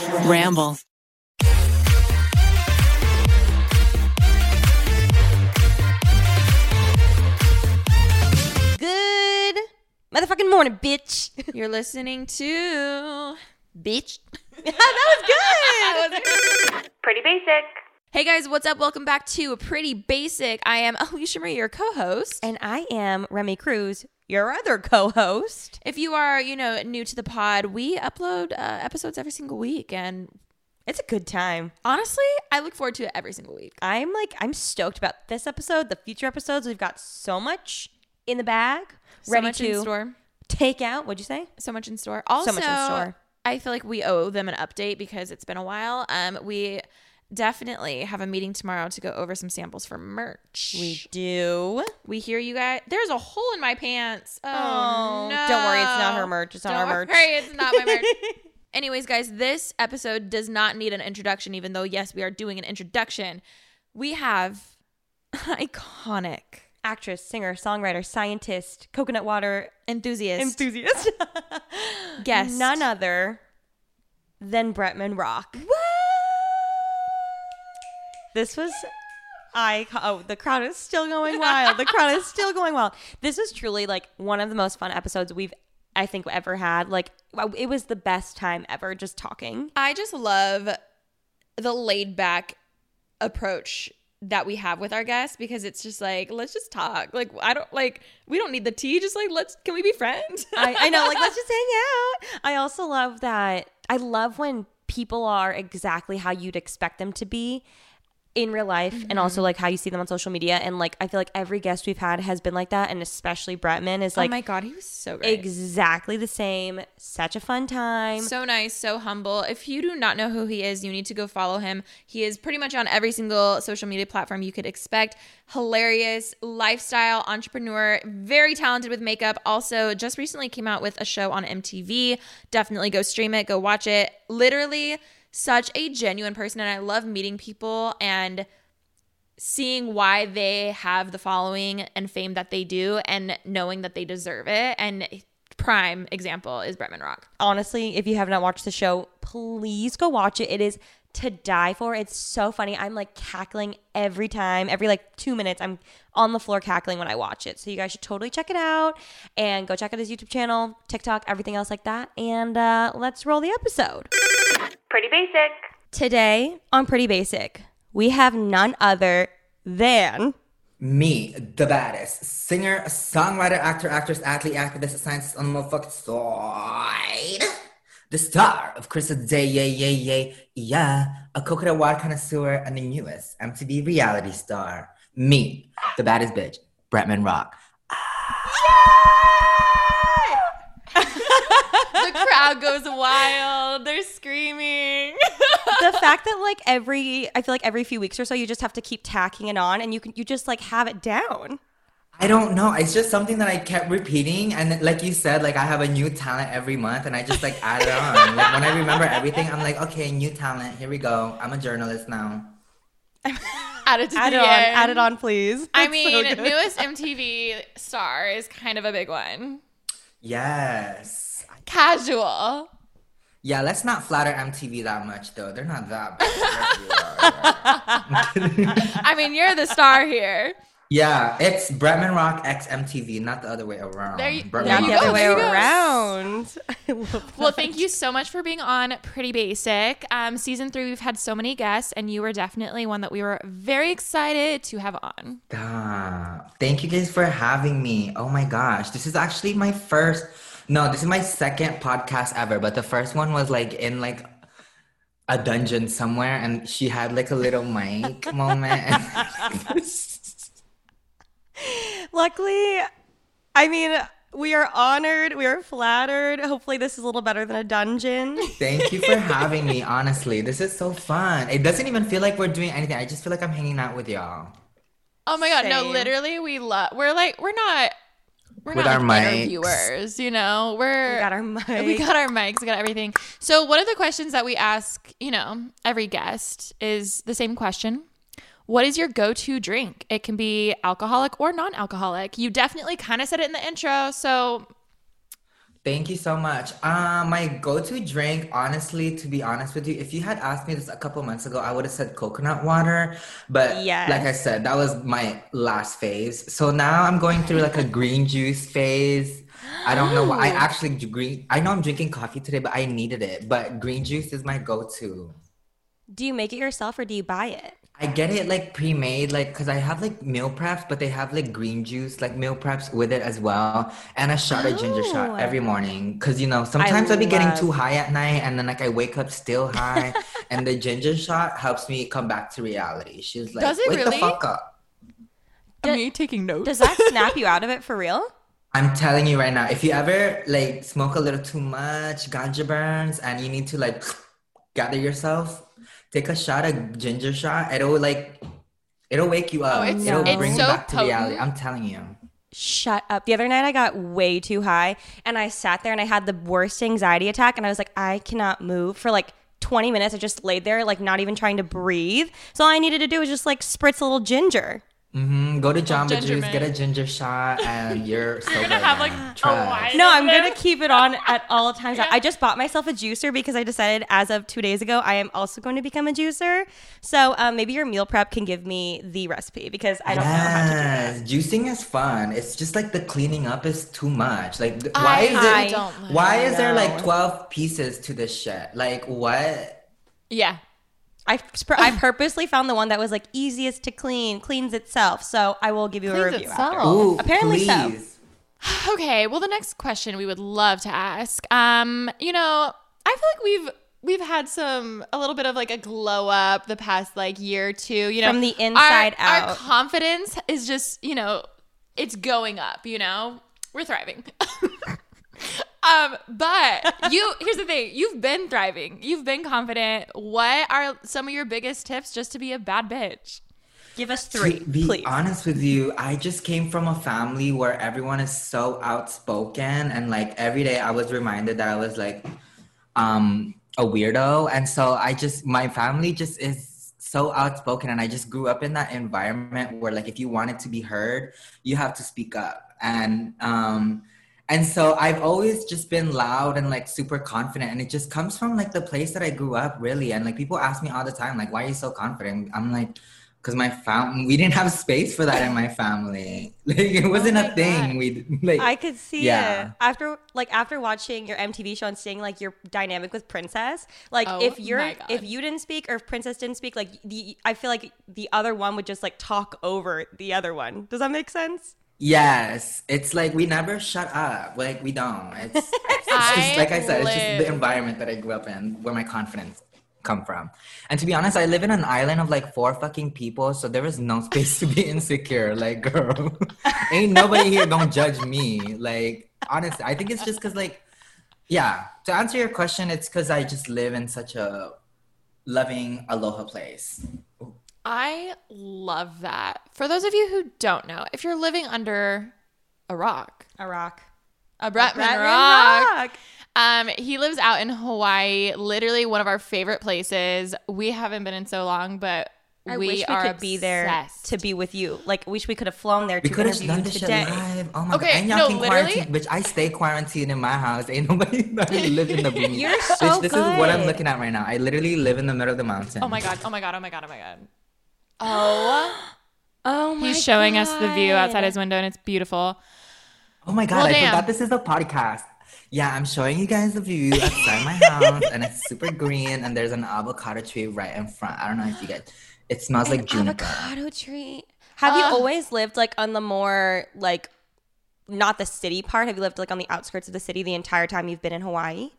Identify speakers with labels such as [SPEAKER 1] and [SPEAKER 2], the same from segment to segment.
[SPEAKER 1] Ramble.
[SPEAKER 2] Good motherfucking morning, bitch.
[SPEAKER 3] You're listening to
[SPEAKER 2] bitch. that was good.
[SPEAKER 4] Pretty basic.
[SPEAKER 3] Hey guys, what's up? Welcome back to Pretty Basic. I am Alicia Marie, your co-host.
[SPEAKER 2] And I am Remi Cruz, your other co-host.
[SPEAKER 3] If you are, you know, new to the pod, we upload uh, episodes every single week, and
[SPEAKER 2] It's a good time.
[SPEAKER 3] honestly, I look forward to it every single week.
[SPEAKER 2] I'm like, I'm stoked about this episode, the future episodes. We've got so much in the bag,
[SPEAKER 3] So
[SPEAKER 2] ready to
[SPEAKER 3] store.
[SPEAKER 2] take out. What'd you say?
[SPEAKER 3] So much in store. Also, so
[SPEAKER 2] much in store.
[SPEAKER 3] I feel like we owe them an update because it's been a while. Um, we definitely have a meeting tomorrow to go over some samples for merch.
[SPEAKER 2] We do.
[SPEAKER 3] We hear you guys. There's a hole in my pants. Oh,
[SPEAKER 2] Oh,
[SPEAKER 3] no.
[SPEAKER 2] don't worry, it's not her merch, it's not
[SPEAKER 3] Don't
[SPEAKER 2] our merch.
[SPEAKER 3] worry, it's not my merch. Anyways, guys, this episode does not need an introduction, even though, yes, we are doing an introduction. We have iconic
[SPEAKER 2] Actress, singer, songwriter, scientist, coconut water
[SPEAKER 3] enthusiast
[SPEAKER 2] enthusiast.
[SPEAKER 3] guest.
[SPEAKER 2] None other than Bretman Rock. This was I oh the crowd is still going wild. The crowd is still going wild. This was truly like one of the most fun episodes we've I think ever had. Like it was the best time ever just talking.
[SPEAKER 3] I just love the laid back approach that we have with our guests because it's just like let's just talk like i don't like we don't need the tea just like let's can we be friends
[SPEAKER 2] I, I know, like let's just hang out. I also love that I love when people are exactly how you'd expect them to be in real life and also mm-hmm. like how you see them on social media. And like I feel like every guest we've had has been like that, and especially Bretman is oh like
[SPEAKER 3] oh my god he was so great.
[SPEAKER 2] exactly the same. Such a fun time.
[SPEAKER 3] so nice so humble. If you do not know who he is you need to go follow him. He is pretty much on every single social media platform you could expect. Hilarious lifestyle entrepreneur very talented with makeup. Also just recently came out with a show on mtv definitely go stream it go watch it. Literally such a genuine person and i love meeting people and seeing why they have the following and fame that they do and knowing that they deserve it and prime example is Bretman Rock.
[SPEAKER 2] Honestly, if you have not watched the show, please go watch it. It is to die for. It's so funny. I'm like cackling every time. Every like two minutes, I'm on the floor cackling when I watch it. So you guys should totally check it out and go check out his YouTube channel, TikTok, everything else like that. And uh, let's roll the episode.
[SPEAKER 4] Pretty basic.
[SPEAKER 2] Today on Pretty Basic, we have none other than
[SPEAKER 5] Me, the baddest singer, songwriter, actor, actress, athlete, activist, scientist on the motherfucking side. The star of Crystal Day, yay, yay, yay, yeah, a coconut water connoisseur and the newest MTV reality star. Me, the baddest bitch, Bretman Rock.
[SPEAKER 3] The crowd goes wild. They're screaming.
[SPEAKER 2] the fact that like every I feel like every few weeks or so you just have to keep tacking it on and you can you just like have it down.
[SPEAKER 5] I don't know. It's just something that I kept repeating, and like you said, like I have a new talent every month, and I just like add it on. like when I remember everything, I'm like, okay, new talent. Here we go. I'm a journalist now.
[SPEAKER 3] Add it to
[SPEAKER 2] Add
[SPEAKER 3] the
[SPEAKER 2] it on,
[SPEAKER 3] end.
[SPEAKER 2] add it on, please.
[SPEAKER 3] I
[SPEAKER 2] That's so
[SPEAKER 3] mean,
[SPEAKER 2] good.
[SPEAKER 3] newest MTV star is kind of a big one.
[SPEAKER 5] Yes.
[SPEAKER 3] Casual.
[SPEAKER 5] Yeah, let's not flatter MTV that much, though. They're not that bad.
[SPEAKER 3] I mean, you're the star here.
[SPEAKER 5] Yeah, it's Bretman Rock X MTV, not the other way around.
[SPEAKER 3] There you-
[SPEAKER 5] Bretman
[SPEAKER 3] there
[SPEAKER 2] Not
[SPEAKER 3] you
[SPEAKER 2] the other way
[SPEAKER 3] there you
[SPEAKER 2] around.
[SPEAKER 3] Well, thank you so much for being on Pretty Basic. Um, season three, we've had so many guests, and you were definitely one that we were very excited to have on.
[SPEAKER 5] Stop. Thank you guys for having me. Oh my gosh. This is actually my first no, this is my second podcast ever, but the first one was like in like a dungeon somewhere and she had like a little mic moment. And
[SPEAKER 2] Luckily, I mean, we are honored. We are flattered. Hopefully, this is a little better than a dungeon.
[SPEAKER 5] Thank you for having me, honestly. This is so fun. It doesn't even feel like we're doing anything. I just feel like I'm hanging out with y'all.
[SPEAKER 3] Oh my god, no, literally, we love. We're like, we're not. We're
[SPEAKER 5] With
[SPEAKER 3] not
[SPEAKER 5] our
[SPEAKER 3] like
[SPEAKER 5] mics.
[SPEAKER 3] interviewers, you know. We're
[SPEAKER 2] We got our mic.
[SPEAKER 3] we got our mics, we got everything. So one of the questions that we ask, you know, every guest is the same question. What is your go-to drink? It can be alcoholic or non-alcoholic. You definitely kind of said it in the intro, so
[SPEAKER 5] Thank you so much. Um, my go-to drink, honestly, to be honest with you, if you had asked me this a couple months ago, I would have said coconut water. But
[SPEAKER 2] Yes.
[SPEAKER 5] like I said, that was my last phase. So now I'm going through like a green juice phase. I don't know why. I actually d- green. I know I'm drinking coffee today, but I needed it. But green juice is my go-to.
[SPEAKER 2] Do you make it yourself or do you buy it?
[SPEAKER 5] I get it like pre-made, like because I have like meal preps, but they have like green juice, like meal preps with it as well, and a shot of ginger
[SPEAKER 2] Oh.
[SPEAKER 5] shot every morning. Because you know sometimes I will be getting too high at night, and then like I wake up still high, and the ginger shot helps me come back to reality. She's like,
[SPEAKER 3] Does it
[SPEAKER 5] "Wake
[SPEAKER 3] really?
[SPEAKER 5] the fuck up!"
[SPEAKER 2] Do-
[SPEAKER 3] me taking notes.
[SPEAKER 2] Does that snap you out of it for real?
[SPEAKER 5] I'm telling you right now, if you ever like smoke a little too much ganja burns, and you need to like gather yourself, take a shot of ginger shot. It'll like. It'll wake you up.
[SPEAKER 3] Oh, it's-
[SPEAKER 5] It'll bring
[SPEAKER 3] so
[SPEAKER 5] you back to reality.
[SPEAKER 3] potent.
[SPEAKER 5] I'm telling you.
[SPEAKER 2] Shut up. The other night I got way too high and I sat there and I had the worst anxiety attack and I was like, I cannot move for like 20 minutes. I just laid there, like not even trying to breathe. So all I needed to do was just like spritz a little ginger.
[SPEAKER 5] Hmm Go to Jamba
[SPEAKER 3] ginger
[SPEAKER 5] Juice, get a ginger shot, and you're so
[SPEAKER 3] gonna have, like, a wine.
[SPEAKER 2] No, I'm gonna keep it on at all times. I just bought myself a juicer because I decided as of two days ago I am also going to become a juicer. So um, maybe your meal prep can give me the recipe because I don't know how to do that.
[SPEAKER 5] Juicing is fun. It's just like the cleaning up is too much. Like, th- why is
[SPEAKER 3] I
[SPEAKER 5] it? Why is there like twelve pieces to this shit? Like, what?
[SPEAKER 3] yeah.
[SPEAKER 2] I, I purposely found the one that was like easiest to clean, cleans itself. So I will give you a review
[SPEAKER 3] itself.
[SPEAKER 2] after.
[SPEAKER 5] Ooh,
[SPEAKER 2] Apparently so.
[SPEAKER 3] Okay, well the next question we would love to ask. Um, you know, I feel like we've we've had some a little bit of like a glow up the past like year or two, you know.
[SPEAKER 2] From the inside
[SPEAKER 3] Our
[SPEAKER 2] out.
[SPEAKER 3] Our confidence is just, you know, it's going up, you know. We're thriving. um, but you here's the thing, you've been thriving. You've been confident. What are some of your biggest tips just to be a bad bitch?
[SPEAKER 2] Give us three,
[SPEAKER 5] To be
[SPEAKER 2] please.
[SPEAKER 5] honest with you, I just came from a family where everyone is so outspoken, and like every day I was reminded that I was like um a weirdo, and so I just my family just is so outspoken, and I just grew up in that environment where like if you wanted to be heard, you have to speak up, and um. And so I've always just been loud and like super confident. And it just comes from like the place that I grew up, really. And like people ask me all the time, like, why are you so confident? I'm like, because my family we didn't have space for that in my family. Like it wasn't
[SPEAKER 3] Oh
[SPEAKER 5] a thing. We like
[SPEAKER 2] I could see
[SPEAKER 5] Yeah.
[SPEAKER 2] it after, like, after watching your MTV show and seeing like your dynamic with Princess. Like,
[SPEAKER 3] Oh
[SPEAKER 2] if you're if you didn't speak or if Princess didn't speak, like, the I feel like the other one would just like talk over the other one. Does that make sense?
[SPEAKER 5] Yes, it's like we never shut up. Like we don't. It's, it's, it's just like I said. It's just the environment that I grew up in, where my confidence come from. And to be honest, I live in an island of like four fucking people, so there is no space to be insecure. Like, girl, ain't nobody here gonna judge me. Like, honestly, I think it's just because like, yeah. To answer your question, it's because I just live in such a loving aloha place.
[SPEAKER 3] I love that. For those of you who don't know, if you're living under a rock,
[SPEAKER 2] A rock.
[SPEAKER 3] a Bretman
[SPEAKER 2] Bretman
[SPEAKER 3] rock,
[SPEAKER 2] rock.
[SPEAKER 3] um, he lives out in Hawaii, literally one of our favorite places. We haven't been in so long, but
[SPEAKER 2] I
[SPEAKER 3] we
[SPEAKER 2] wish we
[SPEAKER 3] are
[SPEAKER 2] could be there
[SPEAKER 3] obsessed.
[SPEAKER 2] to be with you. Like, wish we could have flown there
[SPEAKER 5] We
[SPEAKER 2] to
[SPEAKER 5] could have
[SPEAKER 2] interview
[SPEAKER 5] done
[SPEAKER 2] you
[SPEAKER 5] this shit
[SPEAKER 2] today.
[SPEAKER 5] live. Oh my
[SPEAKER 3] Okay,
[SPEAKER 5] god. And y'all
[SPEAKER 3] no,
[SPEAKER 5] can
[SPEAKER 3] literally-
[SPEAKER 5] quarantine. Bitch, I stay quarantined in my house. Ain't nobody that live in the boonies.
[SPEAKER 2] You're so
[SPEAKER 5] Bitch, this is what I'm looking at right now. I literally live in the middle of the mountain.
[SPEAKER 3] Oh my god! Oh my god! Oh my god! Oh my god! Oh
[SPEAKER 2] Oh my
[SPEAKER 3] He's showing us the view outside his window, and it's beautiful.
[SPEAKER 5] Oh my god,
[SPEAKER 3] Well,
[SPEAKER 5] I
[SPEAKER 3] damn.
[SPEAKER 5] forgot this is a podcast. Yeah, I'm showing you guys the view outside my house, and it's super green, and there's an avocado tree right in front. I don't know if you guys. It smells like juniper.
[SPEAKER 2] avocado tree. Have you always lived like on the more like not the city part? Have you lived like on the outskirts of the city the entire time you've been in Hawaii?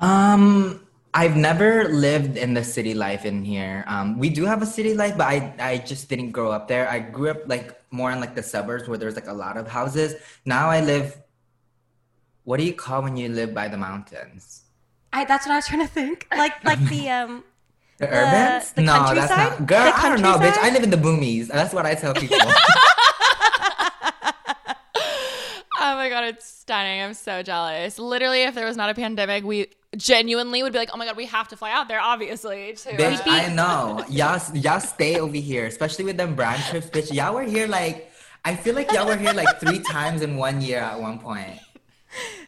[SPEAKER 5] Um, I've never lived in the city life in here. Um, we do have a city life, but I I just didn't grow up there. I grew up like more in like the suburbs where there's like a lot of houses. Now I live. What do you call when you live by the mountains?
[SPEAKER 2] I that's what I was trying to think. Like like the um
[SPEAKER 5] The,
[SPEAKER 2] The-
[SPEAKER 5] urbans?
[SPEAKER 2] the
[SPEAKER 5] no, that's not. Girl, I don't know, bitch. I live in the boomies. That's what I tell people.
[SPEAKER 3] Oh my god, it's stunning. I'm so jealous. Literally, if there was not a pandemic, we genuinely would be like, oh my god, we have to fly out there, obviously. To,
[SPEAKER 5] bitch,
[SPEAKER 3] uh,
[SPEAKER 5] I know. Y'all, y'all stay over here, especially with them brand trips, bitch. Y'all were here like. I feel like y'all were here like three times in one year at one point.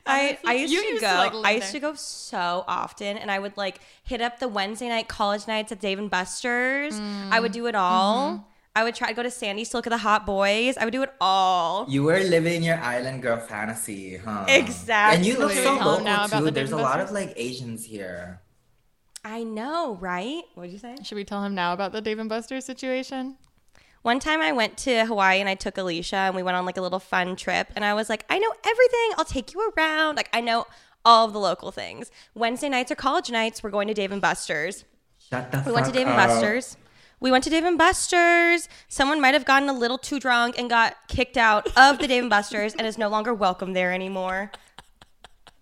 [SPEAKER 2] I, I used
[SPEAKER 3] You
[SPEAKER 2] to
[SPEAKER 3] used
[SPEAKER 2] go.
[SPEAKER 3] to, like,
[SPEAKER 2] I used
[SPEAKER 3] there.
[SPEAKER 2] to go so often, and I would like hit up the Wednesday night college nights at Dave and Buster's. I would do it all.
[SPEAKER 3] Mm-hmm.
[SPEAKER 2] I would try to go to Sandy's to look at the hot boys. I would do it all.
[SPEAKER 5] You were living your island girl fantasy, huh?
[SPEAKER 2] Exactly.
[SPEAKER 5] And you look so
[SPEAKER 3] tell 'em now
[SPEAKER 5] local too.
[SPEAKER 3] the
[SPEAKER 5] There's a lot of like Asians here.
[SPEAKER 2] I know, right? What did you say?
[SPEAKER 3] Should we tell him now about the Dave and Buster's situation?
[SPEAKER 2] One time I went to Hawaii and I took Alicia and we went on like a little fun trip and I was like, I know everything. I'll take you around. Like I know all of the local things. Wednesday nights are college nights. We're going to Dave and Buster's.
[SPEAKER 5] Shut the
[SPEAKER 2] We went to
[SPEAKER 5] fuck
[SPEAKER 2] Dave and. Buster's. We went to Dave and Buster's. Someone might have gotten a little too drunk and got kicked out of the Dave and Buster's and is no longer welcome there anymore.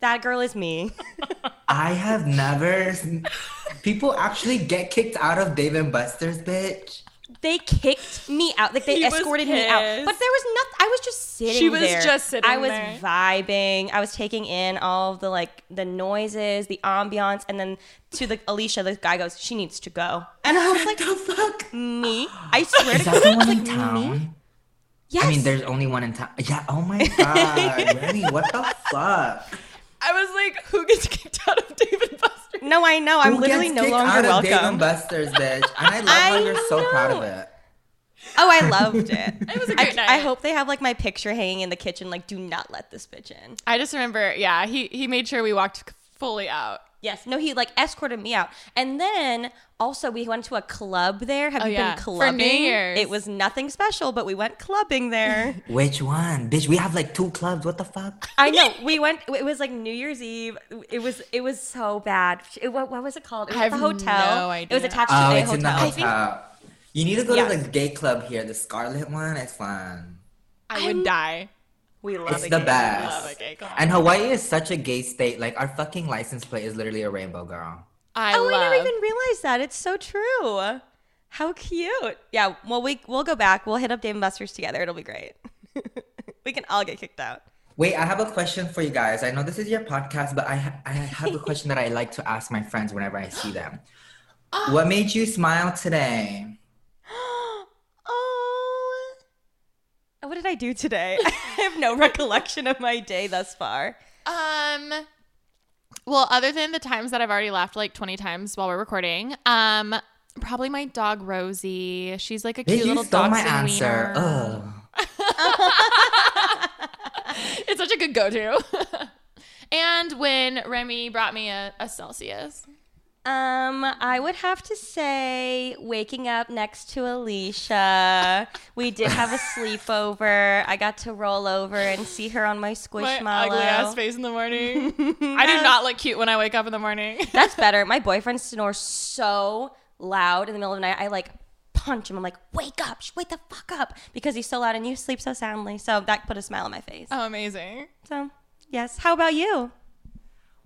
[SPEAKER 2] That girl is me.
[SPEAKER 5] I have never. People actually get kicked out of Dave and Buster's, bitch.
[SPEAKER 2] They kicked me out. Like they
[SPEAKER 3] He
[SPEAKER 2] escorted me out. But there was nothing. I was just sitting
[SPEAKER 3] She was
[SPEAKER 2] there.
[SPEAKER 3] just sitting
[SPEAKER 2] I was
[SPEAKER 3] there.
[SPEAKER 2] vibing. I was taking in all of the like the noises, the ambiance, and then to the Alicia, the guy goes, "She needs to go," and I was like,
[SPEAKER 5] the fuck?
[SPEAKER 2] "Me? I swear
[SPEAKER 5] Is
[SPEAKER 2] to God,
[SPEAKER 5] the
[SPEAKER 2] I was
[SPEAKER 5] one in
[SPEAKER 2] like, me?
[SPEAKER 5] town?
[SPEAKER 2] Yes.
[SPEAKER 5] I mean, there's only one in town. Yeah. Oh my god, Remi, what the fuck?
[SPEAKER 3] I was like, who gets kicked out of Dave and Buster's?
[SPEAKER 2] No, I know. I'm
[SPEAKER 5] Who
[SPEAKER 2] literally
[SPEAKER 5] gets
[SPEAKER 2] no
[SPEAKER 5] kicked
[SPEAKER 2] longer
[SPEAKER 5] out of Dave and. Buster's, bitch? And I love how you're so proud of it.
[SPEAKER 2] Oh, I loved it.
[SPEAKER 3] It was a
[SPEAKER 2] I,
[SPEAKER 3] great night.
[SPEAKER 2] I hope they have like my picture hanging in the kitchen. Like, do not let this bitch in.
[SPEAKER 3] I just remember, yeah, he he made sure we walked fully out.
[SPEAKER 2] Yes. No, he like escorted me out. And then also we went to a club there. Have
[SPEAKER 3] Oh,
[SPEAKER 2] you
[SPEAKER 3] yeah.
[SPEAKER 2] been
[SPEAKER 3] For New
[SPEAKER 2] clubbing?
[SPEAKER 3] Year's.
[SPEAKER 2] It was nothing special, but we went clubbing there.
[SPEAKER 5] Which one, bitch? We have like two clubs. What the fuck?
[SPEAKER 2] I know. We went it was like New Year's Eve. It was it was so bad. It, what, what was it called? It was
[SPEAKER 3] I
[SPEAKER 2] at the
[SPEAKER 3] have
[SPEAKER 2] hotel.
[SPEAKER 3] no
[SPEAKER 2] It was
[SPEAKER 3] idea.
[SPEAKER 2] attached to
[SPEAKER 5] Oh,
[SPEAKER 2] a
[SPEAKER 5] it's in the
[SPEAKER 2] hotel.
[SPEAKER 5] hotel. You need to go
[SPEAKER 2] Yes.
[SPEAKER 5] to the gay club here, the Scarlet one. It's fun.
[SPEAKER 3] I would die.
[SPEAKER 2] We love it.
[SPEAKER 5] It's
[SPEAKER 2] it.
[SPEAKER 5] the
[SPEAKER 2] here.
[SPEAKER 5] best.
[SPEAKER 3] love a gay.
[SPEAKER 5] And Hawaii is such a gay state. Like our fucking license plate is literally a rainbow, girl.
[SPEAKER 3] I
[SPEAKER 2] Oh,
[SPEAKER 3] love.
[SPEAKER 2] I never even realized that. It's so true. How cute. Yeah. Well, we we'll go back. We'll hit up Dave and Buster's together. It'll be great. we can all get kicked out.
[SPEAKER 5] Wait, I have a question for you guys. I know this is your podcast, but I ha- I have a question that I like to ask my friends whenever I see them. Oh. What made you smile today?
[SPEAKER 2] What did I do today? I have no recollection of my day thus far.
[SPEAKER 3] Um. Well, other than the times that I've already laughed like 20 times while we're recording, um, probably my dog Rosie. She's like a cute
[SPEAKER 5] you
[SPEAKER 3] little
[SPEAKER 5] stole
[SPEAKER 3] dog
[SPEAKER 5] my answer. Ugh.
[SPEAKER 3] It's such a good go-to. and when Remi brought me a, a Celsius.
[SPEAKER 2] Um, I would have to say waking up next to Alicia. we did have a sleepover. I got to roll over and see her on my
[SPEAKER 3] My
[SPEAKER 2] squishmallow.
[SPEAKER 3] ugly ass face in the morning. I do not look cute when I wake up in the morning.
[SPEAKER 2] That's better. My boyfriend snores so loud in the middle of the night. I like punch him. I'm like, wake up, wake the fuck up, because he's so loud and you sleep so soundly. So that put a smile on my face.
[SPEAKER 3] oh, amazing.
[SPEAKER 2] So yes. How about you?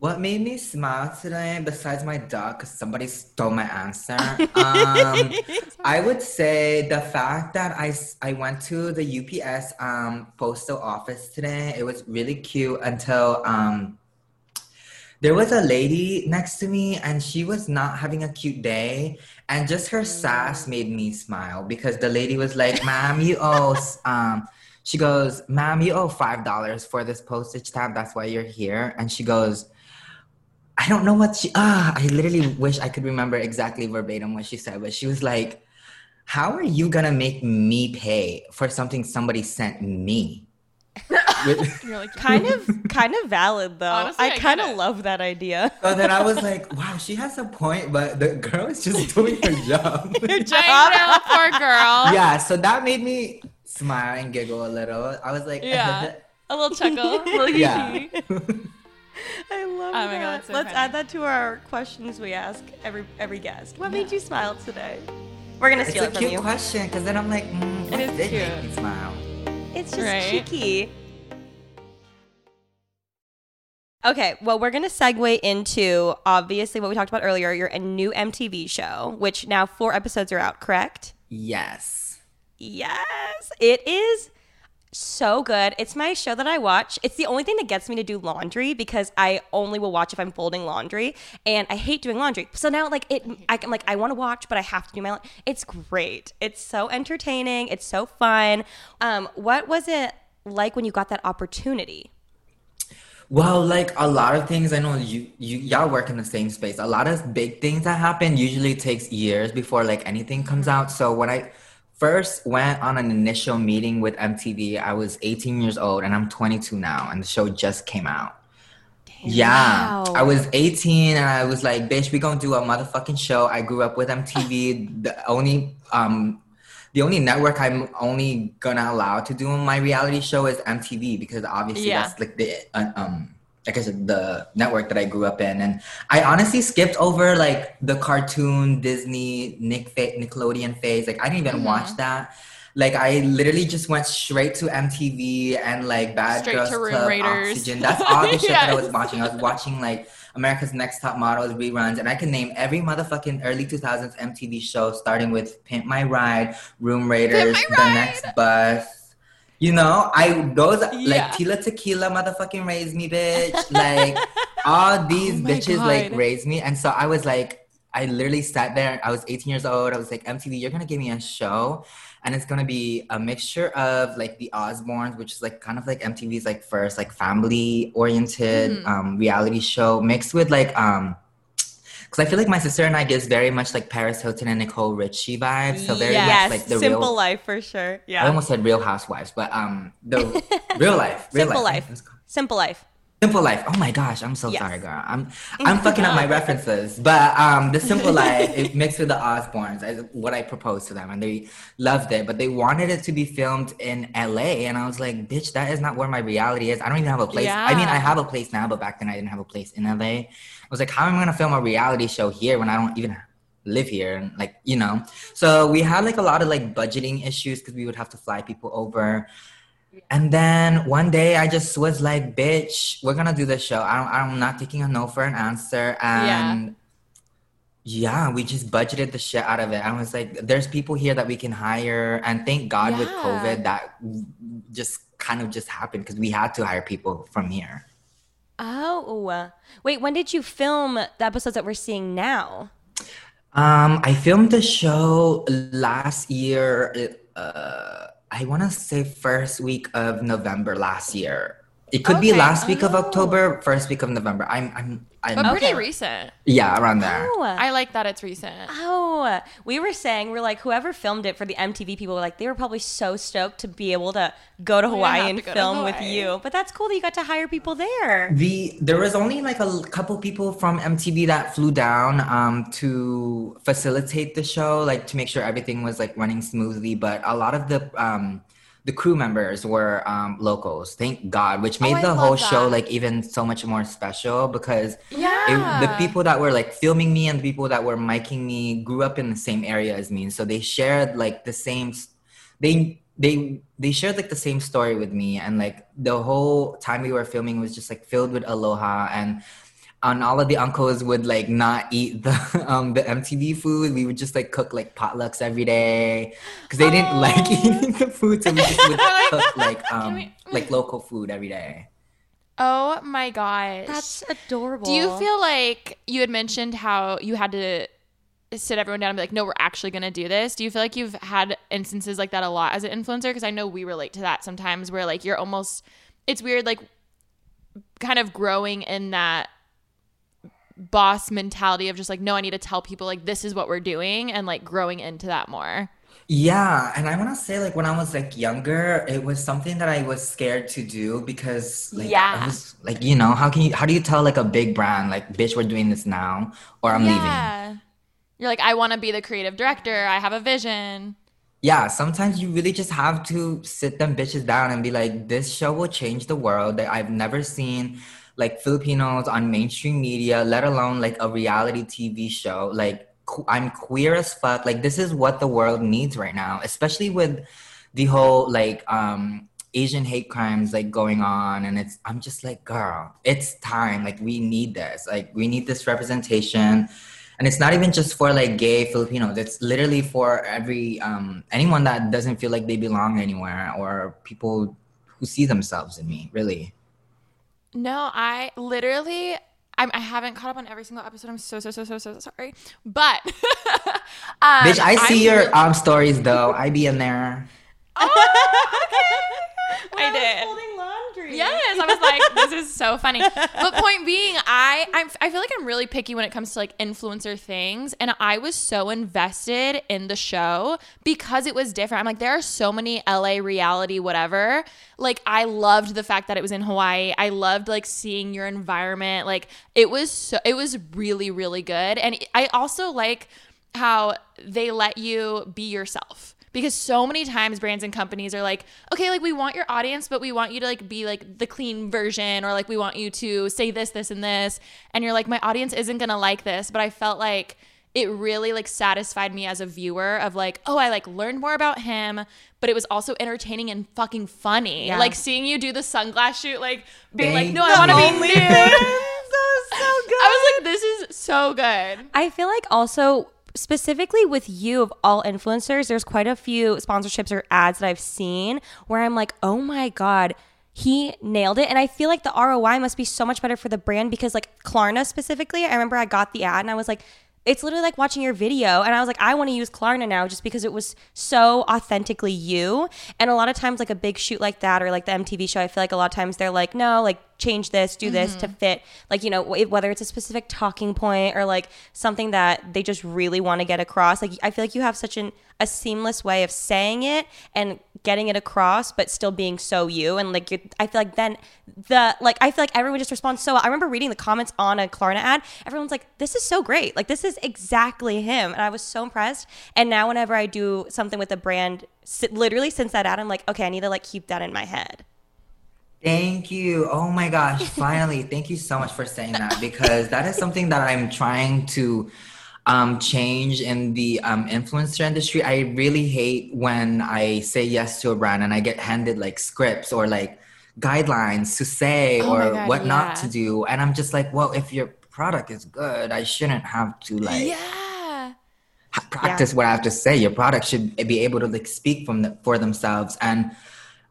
[SPEAKER 5] What made me smile today, besides my dog, because somebody stole my answer? Um, I would say the fact that I, I went to the UPS um, postal office today. It was really cute until um, there was a lady next to me and she was not having a cute day. And just her sass made me smile because the lady was like, ma'am, you owe, um, she goes, ma'am, you owe $5 for this postage stamp. That's why you're here. And she goes, I don't know what she, ah, I literally wish I could remember exactly verbatim what she said, but she was like, how are you gonna make me pay for something somebody sent me?
[SPEAKER 3] You're like,
[SPEAKER 2] Kind of, kind of valid though.
[SPEAKER 3] Honestly, I
[SPEAKER 2] I kind of love that idea.
[SPEAKER 5] so then I was like, wow, she has a point, but the girl is just doing her job.
[SPEAKER 3] I know, poor girl.
[SPEAKER 5] yeah, so that made me smile and giggle a little. I was like,
[SPEAKER 3] Yeah. A little chuckle. A little
[SPEAKER 5] yeah.
[SPEAKER 3] Hee-hee.
[SPEAKER 2] I love
[SPEAKER 3] Oh my
[SPEAKER 2] that.
[SPEAKER 3] God, so
[SPEAKER 2] Let's
[SPEAKER 3] funny.
[SPEAKER 2] add that to our questions we ask every every guest. What made you smile today? We're gonna
[SPEAKER 5] It's
[SPEAKER 2] steal
[SPEAKER 5] a
[SPEAKER 2] it from
[SPEAKER 5] cute question because then I'm like, mm, what
[SPEAKER 3] is
[SPEAKER 5] did make me smile?
[SPEAKER 2] It's just
[SPEAKER 3] Right?
[SPEAKER 2] cheeky. Okay, well, we're going to segue into obviously what we talked about earlier your new MTV show, which now four episodes are out, correct?
[SPEAKER 5] Yes.
[SPEAKER 2] Yes, it is so good. It's my show that I watch. It's the only thing that gets me to do laundry because I only will watch if I'm folding laundry, and I hate doing laundry. So now, like it, I, am like I want to watch, but I have to do my. la- It's great. It's so entertaining. It's so fun. Um, what was it like when you got that opportunity?
[SPEAKER 5] Well, like a lot of things, I know you, you y'all work in the same space. A lot of big things that happen usually takes years before like anything comes out. So when I first went on an initial meeting with MTV, I was 18 years old and I'm 22 now, and the show just came out. Yeah,
[SPEAKER 2] Wow.
[SPEAKER 5] I was 18 and I was like, bitch, we gonna do a motherfucking show. I grew up with MTV. the only um the only network I'm only gonna allow to do my reality show is MTV because obviously
[SPEAKER 3] Yeah.
[SPEAKER 5] that's like the uh, um like I said the network that I grew up in and I honestly skipped over like the cartoon Disney Nick fa- Nickelodeon phase like I didn't even mm-hmm. watch that like I literally just went straight to MTV and like Bad
[SPEAKER 3] Straight
[SPEAKER 5] Girls Club,
[SPEAKER 3] Raiders.
[SPEAKER 5] Oxygen. That's all the shit that I was watching. I was watching like America's Next Top Models reruns, and I can name every motherfucking early 2000s MTV show, starting with Pimp My Ride, Room Raiders, The
[SPEAKER 3] Ride.
[SPEAKER 5] Next Bus. You know, I those
[SPEAKER 3] Yeah.
[SPEAKER 5] like Tila Tequila motherfucking raised me, bitch. like all these
[SPEAKER 3] Oh
[SPEAKER 5] bitches like raised me, and so I was like, I literally sat there. I was 18 years old. I was like, MTV, you're gonna give me a show, and it's gonna be a mixture of like the Osbournes, which is like kind of like MTV's like first like family oriented
[SPEAKER 3] Mm-hmm.
[SPEAKER 5] um, reality show, mixed with like um. Because I feel like my sister and I gives very much like Paris Hilton and Nicole Richie vibes. So very
[SPEAKER 2] yes,
[SPEAKER 5] much like the
[SPEAKER 2] simple
[SPEAKER 5] real.
[SPEAKER 2] life for sure. Yeah, I
[SPEAKER 5] almost said Real Housewives, but um, the real life, real
[SPEAKER 2] simple
[SPEAKER 5] life,
[SPEAKER 2] life. Simple life.
[SPEAKER 5] simple life. Oh my gosh, I'm so
[SPEAKER 2] Yes.
[SPEAKER 5] sorry, girl. I'm I'm fucking up my references, but um, the simple life it mixed with the Osbournes is what I proposed to them, and they loved it. But they wanted it to be filmed in L.A., and I was like, bitch, that is not where my reality is. I don't even have a place. Yeah. I mean, I have a place now, but back then I didn't have a place in L.A. I was like, how am I gonna film a reality show here when I don't even live here? And like you know? So we had like a lot of like budgeting issues because we would have to fly people over. And then one day i just was like bitch we're gonna do the show. I don't, i'm not taking a no for an answer. And yeah. we just budgeted the shit out of it. I was like there's people here that we can hire. And thank god with covid that just kind of just happened because we had to hire people from here
[SPEAKER 2] Oh, wait. When did you film the episodes that we're seeing now?
[SPEAKER 5] Um, I filmed the show last year. Uh, I want to say first week of November last year. It could be last week of
[SPEAKER 2] Oh.
[SPEAKER 5] October, first week of November. I'm, I'm, I'm.
[SPEAKER 3] But pretty
[SPEAKER 2] Okay.
[SPEAKER 3] recent.
[SPEAKER 5] yeah, around there.
[SPEAKER 2] Oh,
[SPEAKER 3] I like that it's recent.
[SPEAKER 2] oh, we were saying we're like whoever filmed it for the MTV people were like they were probably so stoked to be able to go to Hawaii and
[SPEAKER 3] to go to
[SPEAKER 2] film with you. But that's cool that you got to hire people there.
[SPEAKER 5] The there was only like a couple people from MTV that flew down um to facilitate the show, like to make sure everything was like running smoothly. But a lot of the um the crew members were um locals, thank God, which made
[SPEAKER 3] I
[SPEAKER 5] the whole show like even so much more special because
[SPEAKER 3] Yeah.
[SPEAKER 5] it, the people that were like filming me and the people that were miking me grew up in the same area as me, so they shared like the same. They they they shared like the same story with me, and like the whole time we were filming was just like filled with aloha and. And all of the uncles would like not eat the um the MTV food. We would just like cook like potlucks every day because they didn't like eating the food, so we just would cook like um
[SPEAKER 3] we-
[SPEAKER 5] like local food every day.
[SPEAKER 3] Oh my gosh.
[SPEAKER 2] That's adorable.
[SPEAKER 3] Do you feel like you had mentioned how you had to sit everyone down and be like, no, we're actually going to do this? Do you feel like you've had instances like that a lot as an influencer? Because I know we relate to that sometimes where like you're almost, it's weird, like kind of growing in that boss mentality of just like, no, I need to tell people like this is what we're doing and like growing into that more.
[SPEAKER 5] Yeah, and I want to say like when I was like younger, it was something that I was scared to do because like
[SPEAKER 3] Yeah.
[SPEAKER 5] I was like you know how can you how do you tell like a big brand like bitch we're doing this now or I'm leaving.
[SPEAKER 3] yeah. You're like, I want to be the creative director. I have a vision.
[SPEAKER 5] Yeah, sometimes you really just have to sit them bitches down and be like, this show will change the world. That I've never seen like Filipinos on mainstream media, let alone like a reality TV show. Like I'm queer as fuck. Like this is what the world needs right now, especially with the whole like um Asian hate crimes like going on. And it's I'm just like girl it's time. Like we need this. Like we need this representation. And it's not even just for like gay Filipinos. It's literally for every um anyone that doesn't feel like they belong anywhere or people who see themselves in me really
[SPEAKER 3] No, I literally, I'm, I haven't caught up on every single episode. I'm so, so, so, so, so sorry. But, um,
[SPEAKER 5] bitch I see
[SPEAKER 3] I'm
[SPEAKER 5] your um stories though I be in there
[SPEAKER 3] I did.
[SPEAKER 2] holding laundry.
[SPEAKER 3] Yes, I was like, this is so funny. But point being, I I'm, I feel like I'm really picky when it comes to like influencer things, and I was so invested in the show because it was different. I'm like, there are so many LA reality whatever. Like, I loved the fact that it was in Hawaii. I loved like seeing your environment. Like, it was so it was really really good, and I also like how they let you be yourself because so many times brands and companies are like okay like we want your audience but we want you to like be like the clean version or like we want you to say this this and this. And you're like my audience isn't gonna like this but i felt like it really like satisfied me as a viewer of like oh i like learned more about him but it was also entertaining and fucking funny.
[SPEAKER 2] Yeah.
[SPEAKER 3] like seeing you do the sunglass shoot like being like no i want to be nude.
[SPEAKER 2] so good.
[SPEAKER 3] i was like this is so good.
[SPEAKER 2] I feel like also specifically with you of all influencers, there's quite a few sponsorships or ads that I've seen where I'm like, oh my God, he nailed it. And I feel like the ROI must be so much better for the brand because like Klarna specifically, I remember I got the ad and I was like, it's literally like watching your video. And I was like, I want to use Klarna now just because it was so authentically you. And a lot of times, like a big shoot like that or like the MTV show, I feel like a lot of times they're like, no, like change this, do this to mm-hmm. fit, like, you know, whether it's a specific talking point or like something that they just really want to get across. Like, I feel like you have such an, a seamless way of saying it and getting it across, but still being so you. And like, you're, I feel like then the, like, I feel like everyone just responds so well. I remember reading the comments on a Klarna ad. Everyone's like, this is so great. Like, this is exactly him. And I was so impressed. And now, whenever I do something with a brand, literally since that ad, I'm like, okay, I need to like keep that in my head.
[SPEAKER 5] Thank you. Oh my gosh. Finally, thank you so much for saying that because that is something that I'm trying to um, change in the um, influencer industry. I really hate when I say yes to a brand and I get handed like scripts or like guidelines to say
[SPEAKER 3] Oh
[SPEAKER 5] or
[SPEAKER 3] God,
[SPEAKER 5] what not to do. And I'm just like, well, if your product is good, I shouldn't have to like
[SPEAKER 3] yeah
[SPEAKER 5] practice what I have to say. Your product should be able to like speak from the, for themselves. And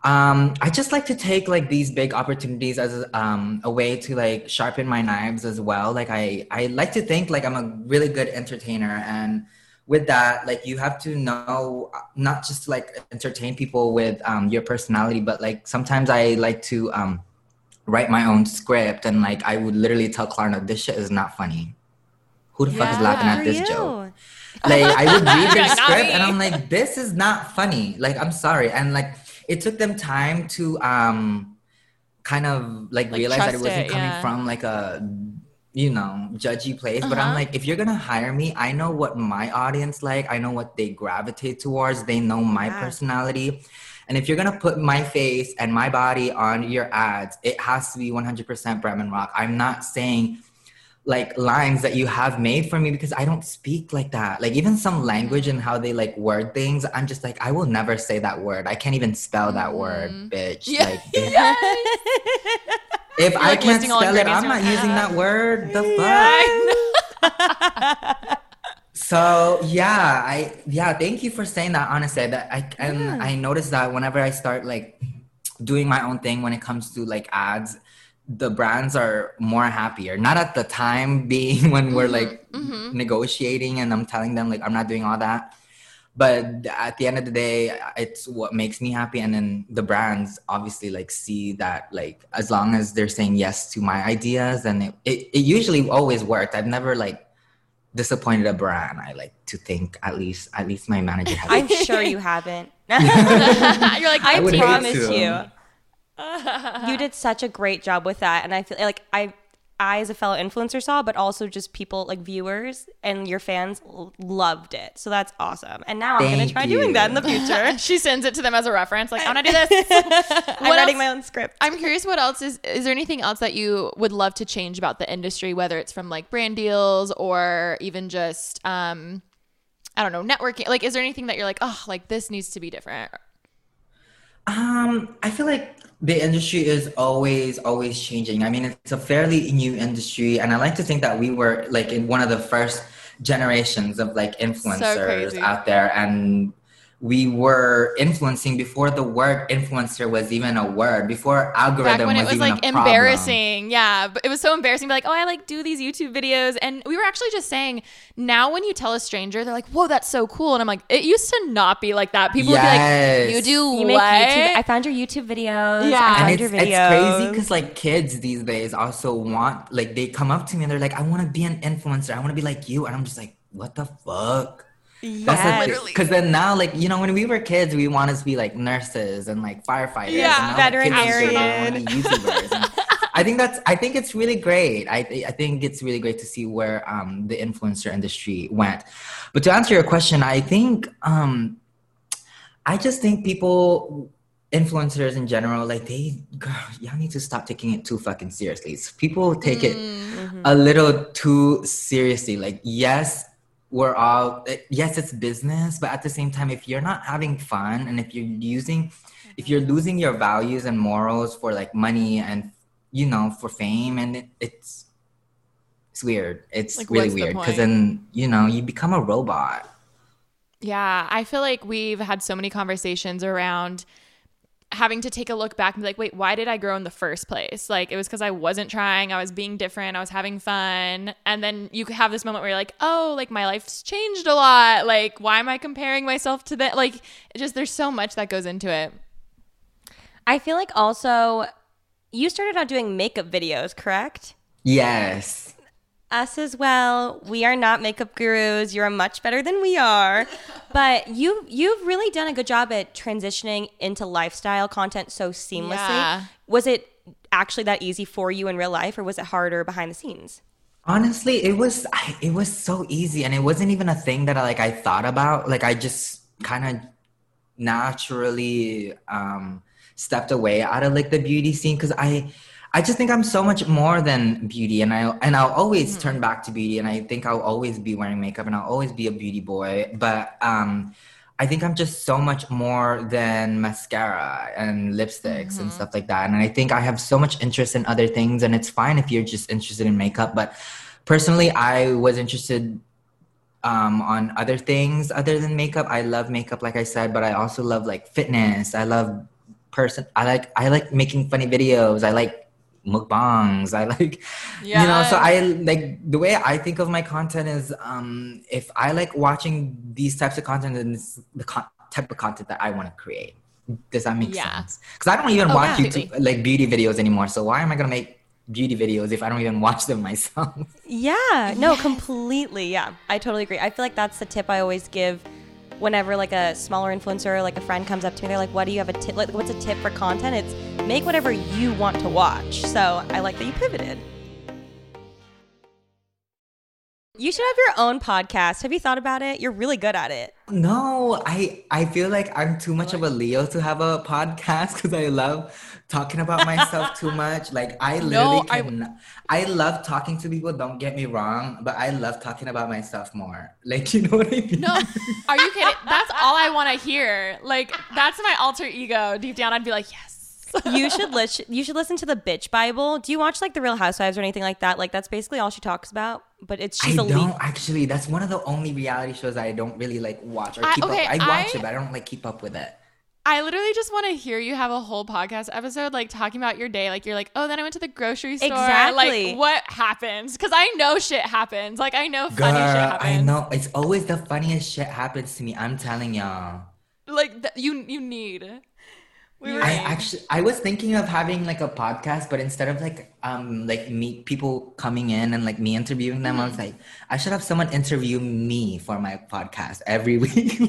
[SPEAKER 5] um, I just like to take like these big opportunities as um, a way to like sharpen my knives as well. Like I, I like to think like I'm a really good entertainer, and with that, like you have to know uh, not just like entertain people with um, your personality, but like sometimes I like to um, write my own script, and like I would literally tell Klarna, "This shit is not funny." Who the fuck is laughing at this
[SPEAKER 2] you.
[SPEAKER 5] joke? like I would read their script and I'm like, this is not funny. Like I'm sorry, and like it took them time to um kind of like,
[SPEAKER 3] Like,
[SPEAKER 5] realize that it wasn't
[SPEAKER 3] it,
[SPEAKER 5] coming
[SPEAKER 3] yeah.
[SPEAKER 5] from like a you know judgy place. But I'm
[SPEAKER 3] Uh-huh.
[SPEAKER 5] like, if you're gonna hire me, I know what my audience like. I know what they gravitate towards. They know my
[SPEAKER 2] Yeah.
[SPEAKER 5] personality. And if you're gonna put my face and my body on your ads, it has to be 100% Bretman Rock. I'm not saying like lines that you have made for me because I don't speak like that. Like even some language and how they like word things, I'm just like I will never say that word. I can't even spell that word, bitch.
[SPEAKER 3] Yeah.
[SPEAKER 5] Like if, if I
[SPEAKER 3] like,
[SPEAKER 5] can't spell it, I'm not using that word. The fuck. So yeah, I yeah, thank you for saying that. Honestly, that I and I noticed that whenever I start like doing my own thing when it comes to like ads, the brands are more happier. Not at the time being when we're mm-hmm, like mm-hmm. negotiating and I'm telling them like I'm not doing all that. But at the end of the day, it's what makes me happy. And then the brands obviously like see that like as long as they're saying yes to my ideas, and it, it, it usually always worked. I've never like disappointed a brand. I like to think at least at least my manager has.
[SPEAKER 2] I'm sure you haven't.
[SPEAKER 3] You're like,
[SPEAKER 2] I
[SPEAKER 5] would hate
[SPEAKER 2] promise you. You did such a great job with that, and I feel like I, I as a fellow influencer saw, but also just people like viewers and your fans l- loved it. So that's awesome. And now I'm gonna
[SPEAKER 5] Thank
[SPEAKER 2] try doing that in the future.
[SPEAKER 3] she sends it to them as a reference. Like, I want to do this.
[SPEAKER 2] I'm
[SPEAKER 3] What
[SPEAKER 2] writing
[SPEAKER 3] else-
[SPEAKER 2] my own script.
[SPEAKER 3] I'm curious what else is is there anything else that you would love to change about the industry, whether it's from like brand deals or even just um I don't know, networking. Like is there anything that you're like, oh, like this needs to be different?
[SPEAKER 5] Um, I feel like the industry is always, always changing. I mean, it's a fairly new industry, and I like to think that we were like in one of the first generations of like influencers
[SPEAKER 3] crazy.
[SPEAKER 5] out there, and we were influencing before the word influencer was even a word, before algorithm
[SPEAKER 3] Back when it
[SPEAKER 5] was,
[SPEAKER 3] was
[SPEAKER 5] even
[SPEAKER 3] like
[SPEAKER 5] a problem.
[SPEAKER 3] embarrassing. Yeah. But it was so embarrassing to be like, oh, I like do these YouTube videos. And we were actually just saying, now when you tell a stranger, they're like, whoa, that's so cool. And I'm like, it used to not be like that. People would be like, you do
[SPEAKER 2] you
[SPEAKER 3] what?
[SPEAKER 2] make YouTube. I found your YouTube videos.
[SPEAKER 3] Yeah.
[SPEAKER 2] I
[SPEAKER 3] And
[SPEAKER 2] found your
[SPEAKER 5] it's,
[SPEAKER 2] videos.
[SPEAKER 5] it's crazy because like kids these days also want like they come up to me and they're like i want to be an influencer i want to be like you and i'm just like what the fuck
[SPEAKER 2] Yes.
[SPEAKER 5] because then now like you know when we were kids we wanted to be like nurses and like firefighters
[SPEAKER 3] Yeah.
[SPEAKER 5] and now, like, kids these days
[SPEAKER 2] Veterinarian.
[SPEAKER 5] wanna be YouTubers I think that's I think it's really great. I I think it's really great to see where um the influencer industry went. But to answer your question, I think um I just think people influencers in general like they girl, y'all need to stop taking it too fucking seriously. People take it a little too seriously. Like yes, we're all yes, it's business, but at the same time if you're not having fun and if you're using if you're mm-hmm. losing your values and morals for like money and you know for fame and it, it's it's weird. It's
[SPEAKER 3] Like,
[SPEAKER 5] really weird because
[SPEAKER 3] point?
[SPEAKER 5] then you know you become a robot.
[SPEAKER 3] Yeah, I feel like we've had so many conversations around having to take a look back and be like, wait, why did I grow in the first place? Like, it was because I wasn't trying, I was being different, I was having fun. And then you could have this moment where you're like, oh, like my life's changed a lot. Like, why am I comparing myself to that? Like, just, there's so much that goes into it.
[SPEAKER 2] I feel like also you started out doing makeup videos, correct?
[SPEAKER 5] Yes.
[SPEAKER 2] Us as well. We are not makeup gurus. You're much better than we are. But you you've really done a good job at transitioning into lifestyle content so seamlessly.
[SPEAKER 3] Yeah.
[SPEAKER 2] Was it actually that easy for you in real life or was it harder behind the scenes?
[SPEAKER 5] Honestly, it was I, it was so easy, and it wasn't even a thing that I like I thought about. Like I just kind of naturally um, stepped away out of like the beauty scene because I I just think I'm so much more than beauty, and I and I'll always turn back to beauty, and I think I'll always be wearing makeup, and I'll always be a beauty boy. But um, I think I'm just so much more than mascara and lipsticks and stuff like that. And I think I have so much interest in other things, and it's fine if you're just interested in makeup. But personally, I was interested um, on other things other than makeup. I love makeup, like I said, but I also love like fitness. I love person. I like I like making funny videos. I like mukbangs. I like you know. So I like the way I think of my content is um, if I like watching these types of content, then it's the con- type of content that I want to create. Does that make
[SPEAKER 3] Yeah.
[SPEAKER 5] sense? Because I don't even
[SPEAKER 3] Oh,
[SPEAKER 5] watch
[SPEAKER 3] yeah.
[SPEAKER 5] YouTube like beauty videos anymore. So why am I gonna make beauty videos if I don't even watch them myself?
[SPEAKER 2] Yeah, no, completely. Yeah, I totally agree. I feel like that's the tip I always give whenever like a smaller influencer, like a friend comes up to me. They're like, "What do you have a tip? Like, what's a tip for content?" It's make whatever you want to watch. So I like that you pivoted. You should have your own podcast. Have you thought about it? You're really good at it.
[SPEAKER 5] No, I I feel like I'm too much of a Leo to have a podcast because I love talking about myself too much. Like I literally
[SPEAKER 3] I-
[SPEAKER 5] can. I, love talking to people. Don't get me wrong, but I love talking about myself more. Like you know what I mean?
[SPEAKER 3] No, are you kidding? That's all I want to hear. Like, that's my alter ego. Deep down, I'd be like, yes.
[SPEAKER 2] You should listen. You should listen to the Bitch Bible. Do you watch like the Real Housewives or anything like that? Like that's basically all she talks about. But it's she's
[SPEAKER 5] I
[SPEAKER 2] a
[SPEAKER 5] don't actually. That's one of the only reality shows I don't really like watch or
[SPEAKER 3] I-
[SPEAKER 5] keep
[SPEAKER 3] okay,
[SPEAKER 5] up. I watch
[SPEAKER 3] I-
[SPEAKER 5] it, but I don't like keep up with it.
[SPEAKER 3] I literally just want to hear you have a whole podcast episode, like talking about your day. Like you're like, oh, then I went to the grocery store.
[SPEAKER 2] Exactly.
[SPEAKER 3] Like what happens? Because I know shit happens. Like I know funny shit
[SPEAKER 5] Girl,
[SPEAKER 3] happens.
[SPEAKER 5] I know it's always the funniest shit happens to me. I'm telling y'all.
[SPEAKER 3] Like th- you, you need.
[SPEAKER 2] We were
[SPEAKER 5] I actually I was thinking of having like a podcast, but instead of like um like me people coming in and like me interviewing them, I was like, I should have someone interview me for my podcast every week.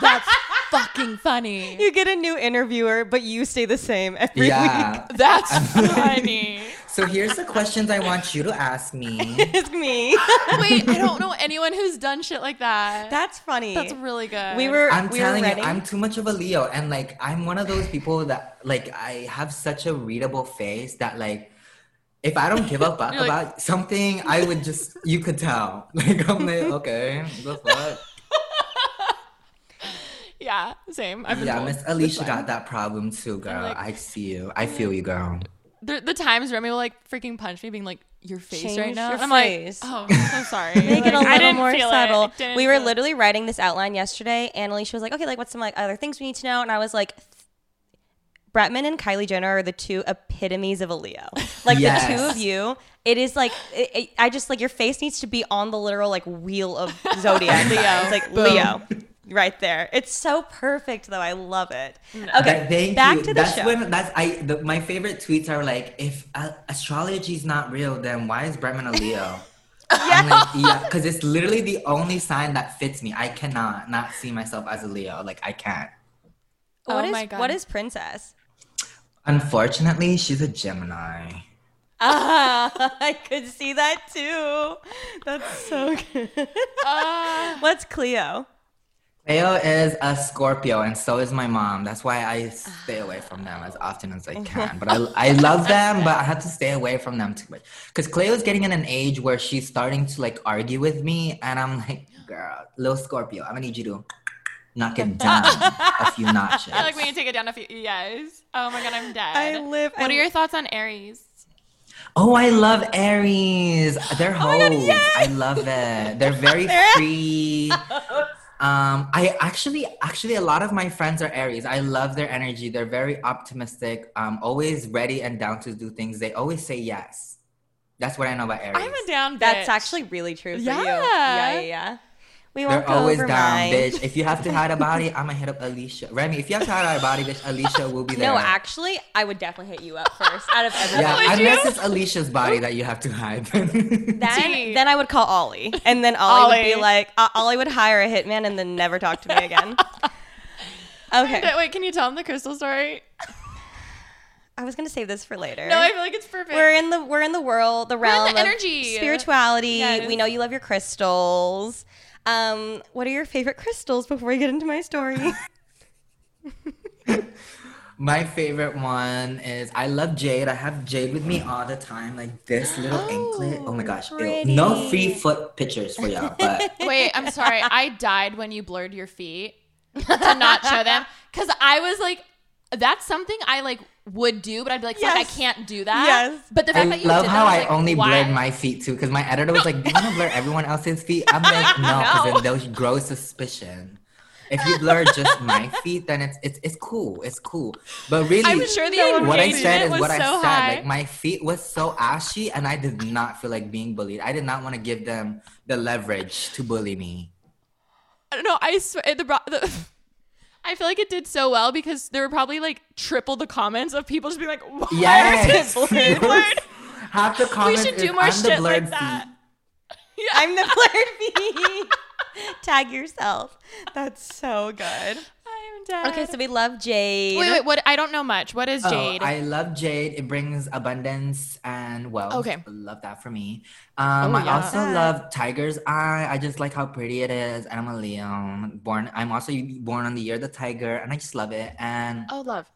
[SPEAKER 3] That's fucking funny.
[SPEAKER 2] you get a new interviewer, but you stay the same every
[SPEAKER 5] yeah.
[SPEAKER 3] That's funny.
[SPEAKER 5] So here's the questions I want you to ask me.
[SPEAKER 2] week. It's me.
[SPEAKER 3] Wait, I don't know anyone who's done shit like that.
[SPEAKER 2] That's funny.
[SPEAKER 3] That's really good.
[SPEAKER 2] we were.
[SPEAKER 5] I'm
[SPEAKER 2] we
[SPEAKER 5] telling
[SPEAKER 2] were
[SPEAKER 5] you,
[SPEAKER 2] ready.
[SPEAKER 5] I'm too much of a Leo, and like I'm one of those people that like I have such a readable face that like if I don't give a fuck
[SPEAKER 3] You're like-
[SPEAKER 5] about something, I would just you could tell. Like I'm like okay, the fuck.
[SPEAKER 3] Yeah, same. I've been
[SPEAKER 5] Yeah. Miss Alicia got that problem too, girl.
[SPEAKER 3] like-
[SPEAKER 5] I see you. I feel mm. you, girl.
[SPEAKER 3] The, the times Remi will like freaking punch me, being like, "Your face right now."
[SPEAKER 2] your
[SPEAKER 3] I'm
[SPEAKER 2] face.
[SPEAKER 3] like, "Oh, I'm so sorry."
[SPEAKER 2] Make it a
[SPEAKER 3] Like, I
[SPEAKER 2] little
[SPEAKER 3] didn't
[SPEAKER 2] more subtle. We were
[SPEAKER 3] feel it.
[SPEAKER 2] literally writing this outline yesterday, and Alicia was like, "Okay, like what's some like other things we need to know?" And I was like, "Bretman and Kylie Jenner are the two epitomes of a Leo. Like the two of you, it is like it, it- I just like your face needs to be on the literal like wheel of zodiac. Leo, it's like
[SPEAKER 3] Boom.
[SPEAKER 2] Leo." Right there, it's so perfect though. I love it. Okay,
[SPEAKER 5] That- thank
[SPEAKER 2] back
[SPEAKER 5] you.
[SPEAKER 2] to the
[SPEAKER 5] that's
[SPEAKER 2] show.
[SPEAKER 5] when that's I. The, my favorite tweets are like, if uh, astrology is not real, then why is Bretman a Leo? I'm like, yeah, because it's literally the only sign that fits me. I cannot not see myself as a Leo. Like I can't.
[SPEAKER 2] What
[SPEAKER 3] Oh
[SPEAKER 2] is-
[SPEAKER 3] my God.
[SPEAKER 2] what is princess?
[SPEAKER 5] Unfortunately, she's a Gemini.
[SPEAKER 2] Ah, I could see that too. That's so good.
[SPEAKER 3] Ah.
[SPEAKER 2] What's Cleo?
[SPEAKER 5] Leo is a Scorpio, and so is my mom. That's why I stay away from them as ah. often as I can. But I, I love them, but I have to stay away from them too much. Because Cleo is getting in an age where she's starting to like argue with me, and I'm like, girl, little Scorpio, I'm gonna need you to knock it down a few notches.
[SPEAKER 3] I like when you take it down a few. Yes. Oh my god, I'm dead.
[SPEAKER 2] I live-
[SPEAKER 3] What
[SPEAKER 2] I-
[SPEAKER 3] are your thoughts on Aries?
[SPEAKER 5] Oh, I love Aries. They're
[SPEAKER 2] Oh my God,
[SPEAKER 5] hoes.
[SPEAKER 2] yay!
[SPEAKER 5] I love it. They're very free. Um, I actually, actually, a lot of my friends are Aries. I love their energy. They're very optimistic. Um, always ready and down to do things. They always say yes. That's what I know about Aries.
[SPEAKER 3] I'm a down.
[SPEAKER 2] That's actually really true for you.
[SPEAKER 3] Yeah.
[SPEAKER 2] Yeah, yeah, yeah. We won't
[SPEAKER 5] They're
[SPEAKER 2] go
[SPEAKER 5] always
[SPEAKER 2] over
[SPEAKER 5] down,
[SPEAKER 2] mine.
[SPEAKER 5] bitch. If you have to hide a body, I'm gonna hit up Alicia. Remi, if you have to hide a body, bitch, Alicia will be there.
[SPEAKER 2] No, actually, I would definitely hit you up first out of everyone.
[SPEAKER 5] Yeah,
[SPEAKER 3] Would
[SPEAKER 5] unless
[SPEAKER 3] you?
[SPEAKER 5] it's Alicia's body that you have to hide.
[SPEAKER 2] Then, then I would call Ollie, and then Ollie, would be like, uh, Ollie would hire a hitman and then never talk to me again. Okay,
[SPEAKER 3] Wait, can you tell them the crystal story?
[SPEAKER 2] I was gonna save this for later.
[SPEAKER 3] No, I feel like it's perfect.
[SPEAKER 2] we're in the we're in the world, the
[SPEAKER 3] in
[SPEAKER 2] realm
[SPEAKER 3] the
[SPEAKER 2] of
[SPEAKER 3] energy.
[SPEAKER 2] spirituality.
[SPEAKER 3] Yes.
[SPEAKER 2] We know you love your crystals. Um, what are your favorite crystals before we get into my story?
[SPEAKER 5] My favorite one is I love Jade. I have Jade with me all the time, like this little anklet. Oh my gosh, no free foot pictures for y'all, but
[SPEAKER 3] Wait, I'm sorry. I died when you blurred your feet to not show them because I was like, that's something I like would do, but I'd be like, fuck,
[SPEAKER 2] Yes.
[SPEAKER 3] I can't do that.
[SPEAKER 2] Yes.
[SPEAKER 3] But the
[SPEAKER 5] I
[SPEAKER 3] fact that you
[SPEAKER 5] love
[SPEAKER 3] did
[SPEAKER 5] how
[SPEAKER 3] that,
[SPEAKER 5] I
[SPEAKER 3] was like,
[SPEAKER 5] only
[SPEAKER 3] why?
[SPEAKER 5] blurred my feet too, because my editor was like, "Do you want to blur everyone else's feet?" I'm like, "No," because
[SPEAKER 3] No.
[SPEAKER 5] then they'll grow suspicion. If you blur just my feet, then it's it's it's cool. It's cool. But really,
[SPEAKER 3] I'm sure the
[SPEAKER 5] what I said is
[SPEAKER 3] was
[SPEAKER 5] what I
[SPEAKER 3] so
[SPEAKER 5] said.
[SPEAKER 3] high.
[SPEAKER 5] Like my feet was so ashy, and I did not feel like being bullied. I did not want to give them the leverage to bully me.
[SPEAKER 3] No, I swear the, the I feel like it did so well because there were probably like triple the comments of people just being like, why
[SPEAKER 5] Yes.
[SPEAKER 3] is it blurred?
[SPEAKER 5] Half the comments.
[SPEAKER 3] we
[SPEAKER 5] should
[SPEAKER 3] do more
[SPEAKER 5] I'm
[SPEAKER 3] shit
[SPEAKER 5] blurred
[SPEAKER 3] like that.
[SPEAKER 5] feet.
[SPEAKER 2] I'm the blurred feet. Tag yourself. That's so good.
[SPEAKER 3] I'm dead.
[SPEAKER 2] Okay, so we love Jade.
[SPEAKER 3] wait, wait, what? I don't know much. What is
[SPEAKER 5] Oh,
[SPEAKER 3] Jade?
[SPEAKER 5] I love Jade. It brings abundance and wealth.
[SPEAKER 3] Okay.
[SPEAKER 5] Love that for me. Um,
[SPEAKER 3] Oh,
[SPEAKER 5] I
[SPEAKER 3] yeah.
[SPEAKER 5] also love Tiger's Eye. I just like how pretty it is. And I'm a Leo. Born. I'm also born on the year of the tiger, and I just love it. And
[SPEAKER 3] oh, love.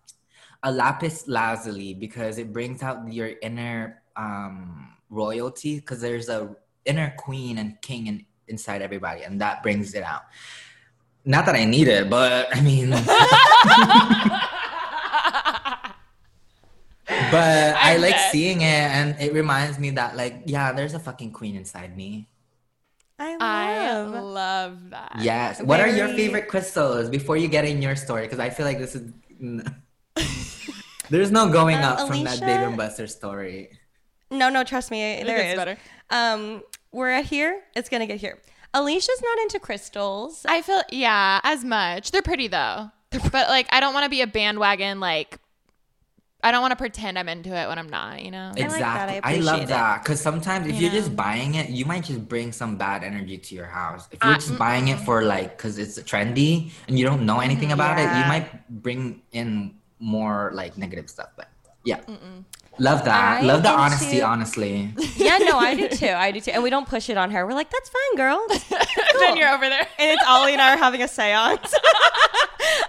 [SPEAKER 5] a lapis lazuli because it brings out your inner um, royalty. Because there's a inner queen and king in, inside everybody, and that brings it out. Not that I need it, but I mean. But I
[SPEAKER 3] I'm
[SPEAKER 5] like
[SPEAKER 3] dead.
[SPEAKER 5] seeing it, and it reminds me that, like, yeah, there's a fucking queen inside me.
[SPEAKER 2] I
[SPEAKER 3] I
[SPEAKER 2] love.
[SPEAKER 3] love that.
[SPEAKER 5] Yes. What are your favorite crystals before you get in your story? Because I feel like this is. There's no going
[SPEAKER 2] Um,
[SPEAKER 5] up from that Dave and Buster story.
[SPEAKER 2] No, no, trust me, there
[SPEAKER 3] gets better.
[SPEAKER 2] Um, we're at here. It's gonna get here. Alicia's not into crystals.
[SPEAKER 3] I feel yeah, as much. They're pretty though. but like I don't want to be a bandwagon like I don't want to pretend I'm into it when I'm not, you know.
[SPEAKER 2] like that. I
[SPEAKER 5] Exactly. I, love
[SPEAKER 2] it.
[SPEAKER 5] that. Because sometimes if you're
[SPEAKER 3] Yeah.
[SPEAKER 5] just buying it, you might just bring some bad energy to your house. If you're
[SPEAKER 3] Uh,
[SPEAKER 5] just mm, buying it mm. for like, because it's trendy and you don't know anything mm-hmm. about it, you might bring in more like negative stuff. But yeah. Love that.
[SPEAKER 2] I
[SPEAKER 5] love the honesty,
[SPEAKER 2] too-
[SPEAKER 5] honestly.
[SPEAKER 2] Yeah, no, I do too. I do too. And we don't push it on her. We're like, that's fine, girl.
[SPEAKER 3] then you're over there.
[SPEAKER 2] and it's Ollie and I are having a seance.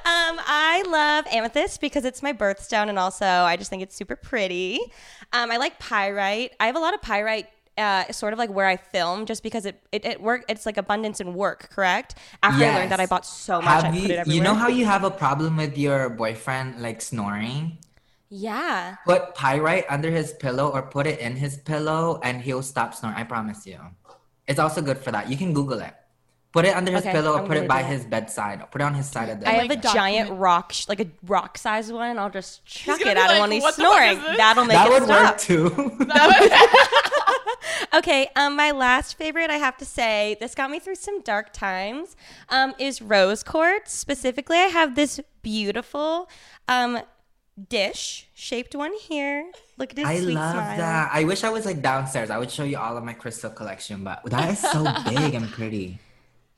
[SPEAKER 2] um, I love amethyst because it's my birthstone, and also I just think it's super pretty. Um, I like pyrite. I have a lot of pyrite. Uh, sort of like where I film, just because it it, it work. It's like abundance and work, correct? After I learned that, I bought so much. I
[SPEAKER 5] Have
[SPEAKER 2] put
[SPEAKER 5] you,
[SPEAKER 2] it everywhere.
[SPEAKER 5] you know how you have a problem with your boyfriend like snoring?
[SPEAKER 2] Yeah.
[SPEAKER 5] Put pyrite under his pillow or put it in his pillow and he'll stop snoring. I promise you. It's also good for that. You can Google it. Put it under his
[SPEAKER 2] Okay,
[SPEAKER 5] pillow or
[SPEAKER 2] I'm
[SPEAKER 5] put it by
[SPEAKER 2] do
[SPEAKER 5] his bedside. Put it on his side of the
[SPEAKER 2] I have a giant rock, sh- like a rock sized one, and I'll just chuck it
[SPEAKER 3] be
[SPEAKER 2] at him
[SPEAKER 3] like,
[SPEAKER 2] when he's
[SPEAKER 3] "What the fuck is
[SPEAKER 2] snoring. That'll make
[SPEAKER 5] that
[SPEAKER 2] it
[SPEAKER 5] would
[SPEAKER 2] stop.
[SPEAKER 5] work too.
[SPEAKER 2] Okay, um, my last favorite, I have to say, this got me through some dark times, um, is rose quartz. Specifically, I have this beautiful um, dish shaped one here. Look at his
[SPEAKER 5] I
[SPEAKER 2] sweet
[SPEAKER 5] love
[SPEAKER 2] smile.
[SPEAKER 5] that. I wish I was like downstairs. I would show you all of my crystal collection, but that is so big and pretty.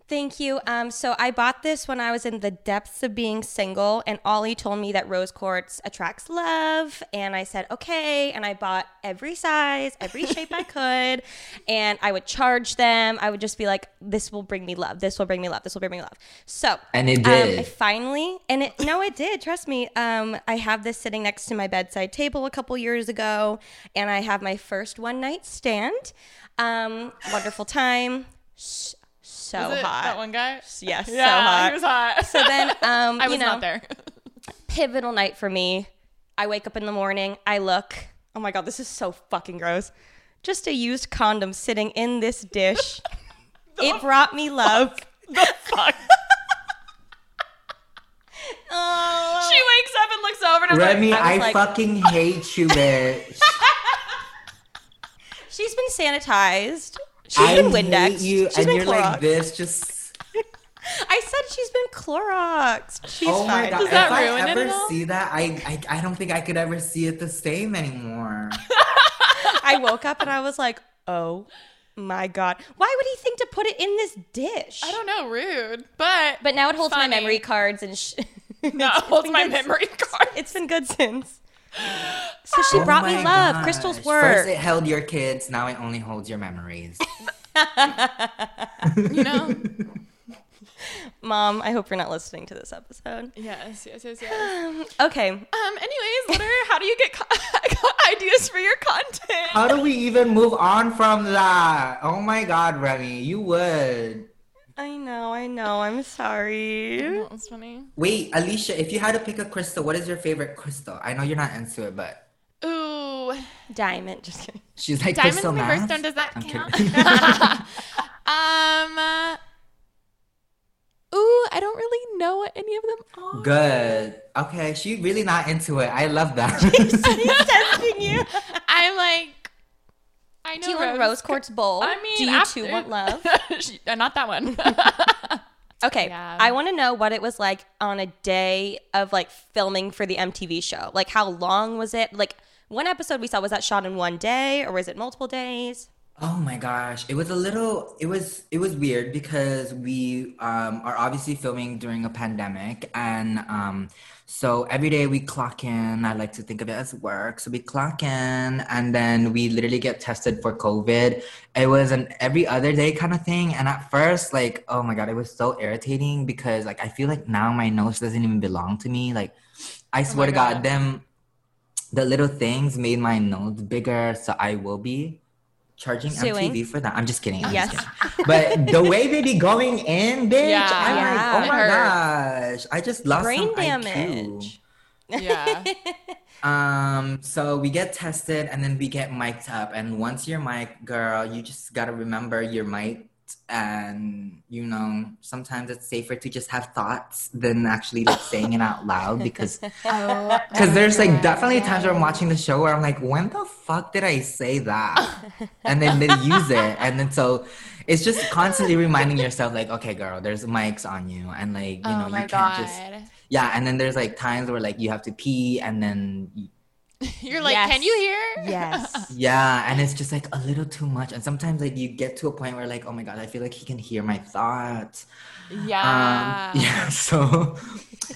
[SPEAKER 2] Thank you. Um, so I bought this when I was in the depths of being single, and Ollie told me that rose quartz attracts love, and I said okay, and I bought every size, every shape I could, and I would charge them. I would just be like, "This will bring me love. This will bring me love. This will bring me love." So
[SPEAKER 5] And it
[SPEAKER 2] um, I finally, and it no, it did. Trust me. Um, I have this sitting next to my bedside table a couple years ago, and I have my first one night stand. Um, wonderful time. S- So
[SPEAKER 3] Was it
[SPEAKER 2] hot.
[SPEAKER 3] That one guy.
[SPEAKER 2] Yes, so hot.
[SPEAKER 3] he was hot.
[SPEAKER 2] So then, um,
[SPEAKER 3] I
[SPEAKER 2] you
[SPEAKER 3] was
[SPEAKER 2] know,
[SPEAKER 3] not there.
[SPEAKER 2] pivotal night for me. I wake up in the morning. I look. Oh my god, this is so fucking gross. Just a used condom sitting in this dish. it brought me love.
[SPEAKER 3] The fuck.
[SPEAKER 2] Oh.
[SPEAKER 3] She wakes up and looks over and is like,
[SPEAKER 5] Remi,
[SPEAKER 2] I
[SPEAKER 5] I,
[SPEAKER 2] like-
[SPEAKER 5] fucking hate you, bitch.
[SPEAKER 2] She's been sanitized. She's
[SPEAKER 5] I
[SPEAKER 2] been Windex.
[SPEAKER 5] hate you,
[SPEAKER 2] She's
[SPEAKER 5] and
[SPEAKER 2] been
[SPEAKER 5] you're
[SPEAKER 2] Clorox.
[SPEAKER 5] like this. Just
[SPEAKER 2] I said she's been Clorox. She's
[SPEAKER 5] oh my
[SPEAKER 2] fine.
[SPEAKER 5] god!
[SPEAKER 3] Does
[SPEAKER 5] if
[SPEAKER 3] that
[SPEAKER 5] I
[SPEAKER 3] ruin it
[SPEAKER 5] ever
[SPEAKER 3] at all?
[SPEAKER 5] see that, I, I I don't think I could ever see it the same anymore.
[SPEAKER 2] I woke up and I was like, oh my god. Why would he think to put it in this dish?
[SPEAKER 3] I don't know, rude. But
[SPEAKER 2] But now it holds my memory cards and sh-
[SPEAKER 3] no, it holds my
[SPEAKER 2] good.
[SPEAKER 3] memory card.
[SPEAKER 2] It's been good since. So she
[SPEAKER 5] Oh
[SPEAKER 2] brought me
[SPEAKER 5] my
[SPEAKER 2] love. Crystal's
[SPEAKER 5] gosh.
[SPEAKER 2] work.
[SPEAKER 5] First, it held your kids. Now it only holds your memories.
[SPEAKER 3] You know?
[SPEAKER 2] Mom, I hope you're not listening to this episode.
[SPEAKER 3] yes, yes, yes, yes.
[SPEAKER 2] Okay.
[SPEAKER 3] Um. Anyways, what are, how do you get co- ideas for your content?
[SPEAKER 5] How do we even move on from that? Oh my god, Remi, you would.
[SPEAKER 2] I know, I know. I'm sorry.
[SPEAKER 3] That was funny.
[SPEAKER 5] Wait, Alicia, if you had to pick a crystal, what is your favorite crystal? I know you're not into it, but
[SPEAKER 3] Ooh,
[SPEAKER 2] Diamond. Just kidding.
[SPEAKER 5] she's like
[SPEAKER 3] diamond's
[SPEAKER 5] crystal
[SPEAKER 3] my
[SPEAKER 5] math?
[SPEAKER 3] birthstone. Does that
[SPEAKER 5] I'm
[SPEAKER 3] count? um. uh, ooh, I don't really know what any of them are.
[SPEAKER 5] Good. Okay, she's really not into it. I love that.
[SPEAKER 2] She's testing you.
[SPEAKER 3] I'm like, I know.
[SPEAKER 2] Do you want rose quartz bowl?
[SPEAKER 3] I mean,
[SPEAKER 2] do you
[SPEAKER 3] after-
[SPEAKER 2] too want love?
[SPEAKER 3] Uh, not that one.
[SPEAKER 2] Okay,
[SPEAKER 3] Yeah.
[SPEAKER 2] I want to know what it was like on a day of like filming for the MTV show. Like, how long was it? Like, one episode we saw was that shot in one day, or was it multiple days?
[SPEAKER 5] Oh my gosh, it was a little it was it was weird because we um are obviously filming during a pandemic and um so every day we clock in, I like to think of it as work. So we clock in and then we literally get tested for COVID. It was an every other day kind of thing and at first like oh my god, it was so irritating because like I feel like now my nose doesn't even belong to me. Like I oh swear to god,
[SPEAKER 3] God.
[SPEAKER 5] them the little things made my nose bigger, so I will be charging
[SPEAKER 2] Suing.
[SPEAKER 5] MTV for that. I'm just kidding. I'm just
[SPEAKER 2] Yes.
[SPEAKER 5] kidding. But the way they be going in, bitch,
[SPEAKER 3] Yeah.
[SPEAKER 5] I'm
[SPEAKER 2] Yeah.
[SPEAKER 5] like, oh my
[SPEAKER 3] hurts.
[SPEAKER 5] gosh. I just lost
[SPEAKER 2] Brain
[SPEAKER 5] some
[SPEAKER 2] damage.
[SPEAKER 3] yeah.
[SPEAKER 5] Um, so we get tested and then we get mic'd up. And once you're mic, girl, you just gotta remember you're mic'd. And you know, sometimes it's safer to just have thoughts than actually like saying it out loud because
[SPEAKER 3] Oh,
[SPEAKER 5] Because there's like definitely times where I'm watching the show where I'm like, when the fuck did I say that? and then they use it. And then so it's just constantly reminding yourself, like, okay, girl, there's mics on you. And like, you oh know,
[SPEAKER 3] oh my
[SPEAKER 5] you can't
[SPEAKER 3] god.
[SPEAKER 5] just yeah, and then there's like times where like you have to pee, and then
[SPEAKER 3] You're like,
[SPEAKER 2] Yes.
[SPEAKER 3] can you hear?
[SPEAKER 2] Yes.
[SPEAKER 5] yeah, and it's just like a little too much. And sometimes like you get to a point where like, oh my god, I feel like he can hear my thoughts.
[SPEAKER 3] Yeah.
[SPEAKER 5] Um, yeah. So,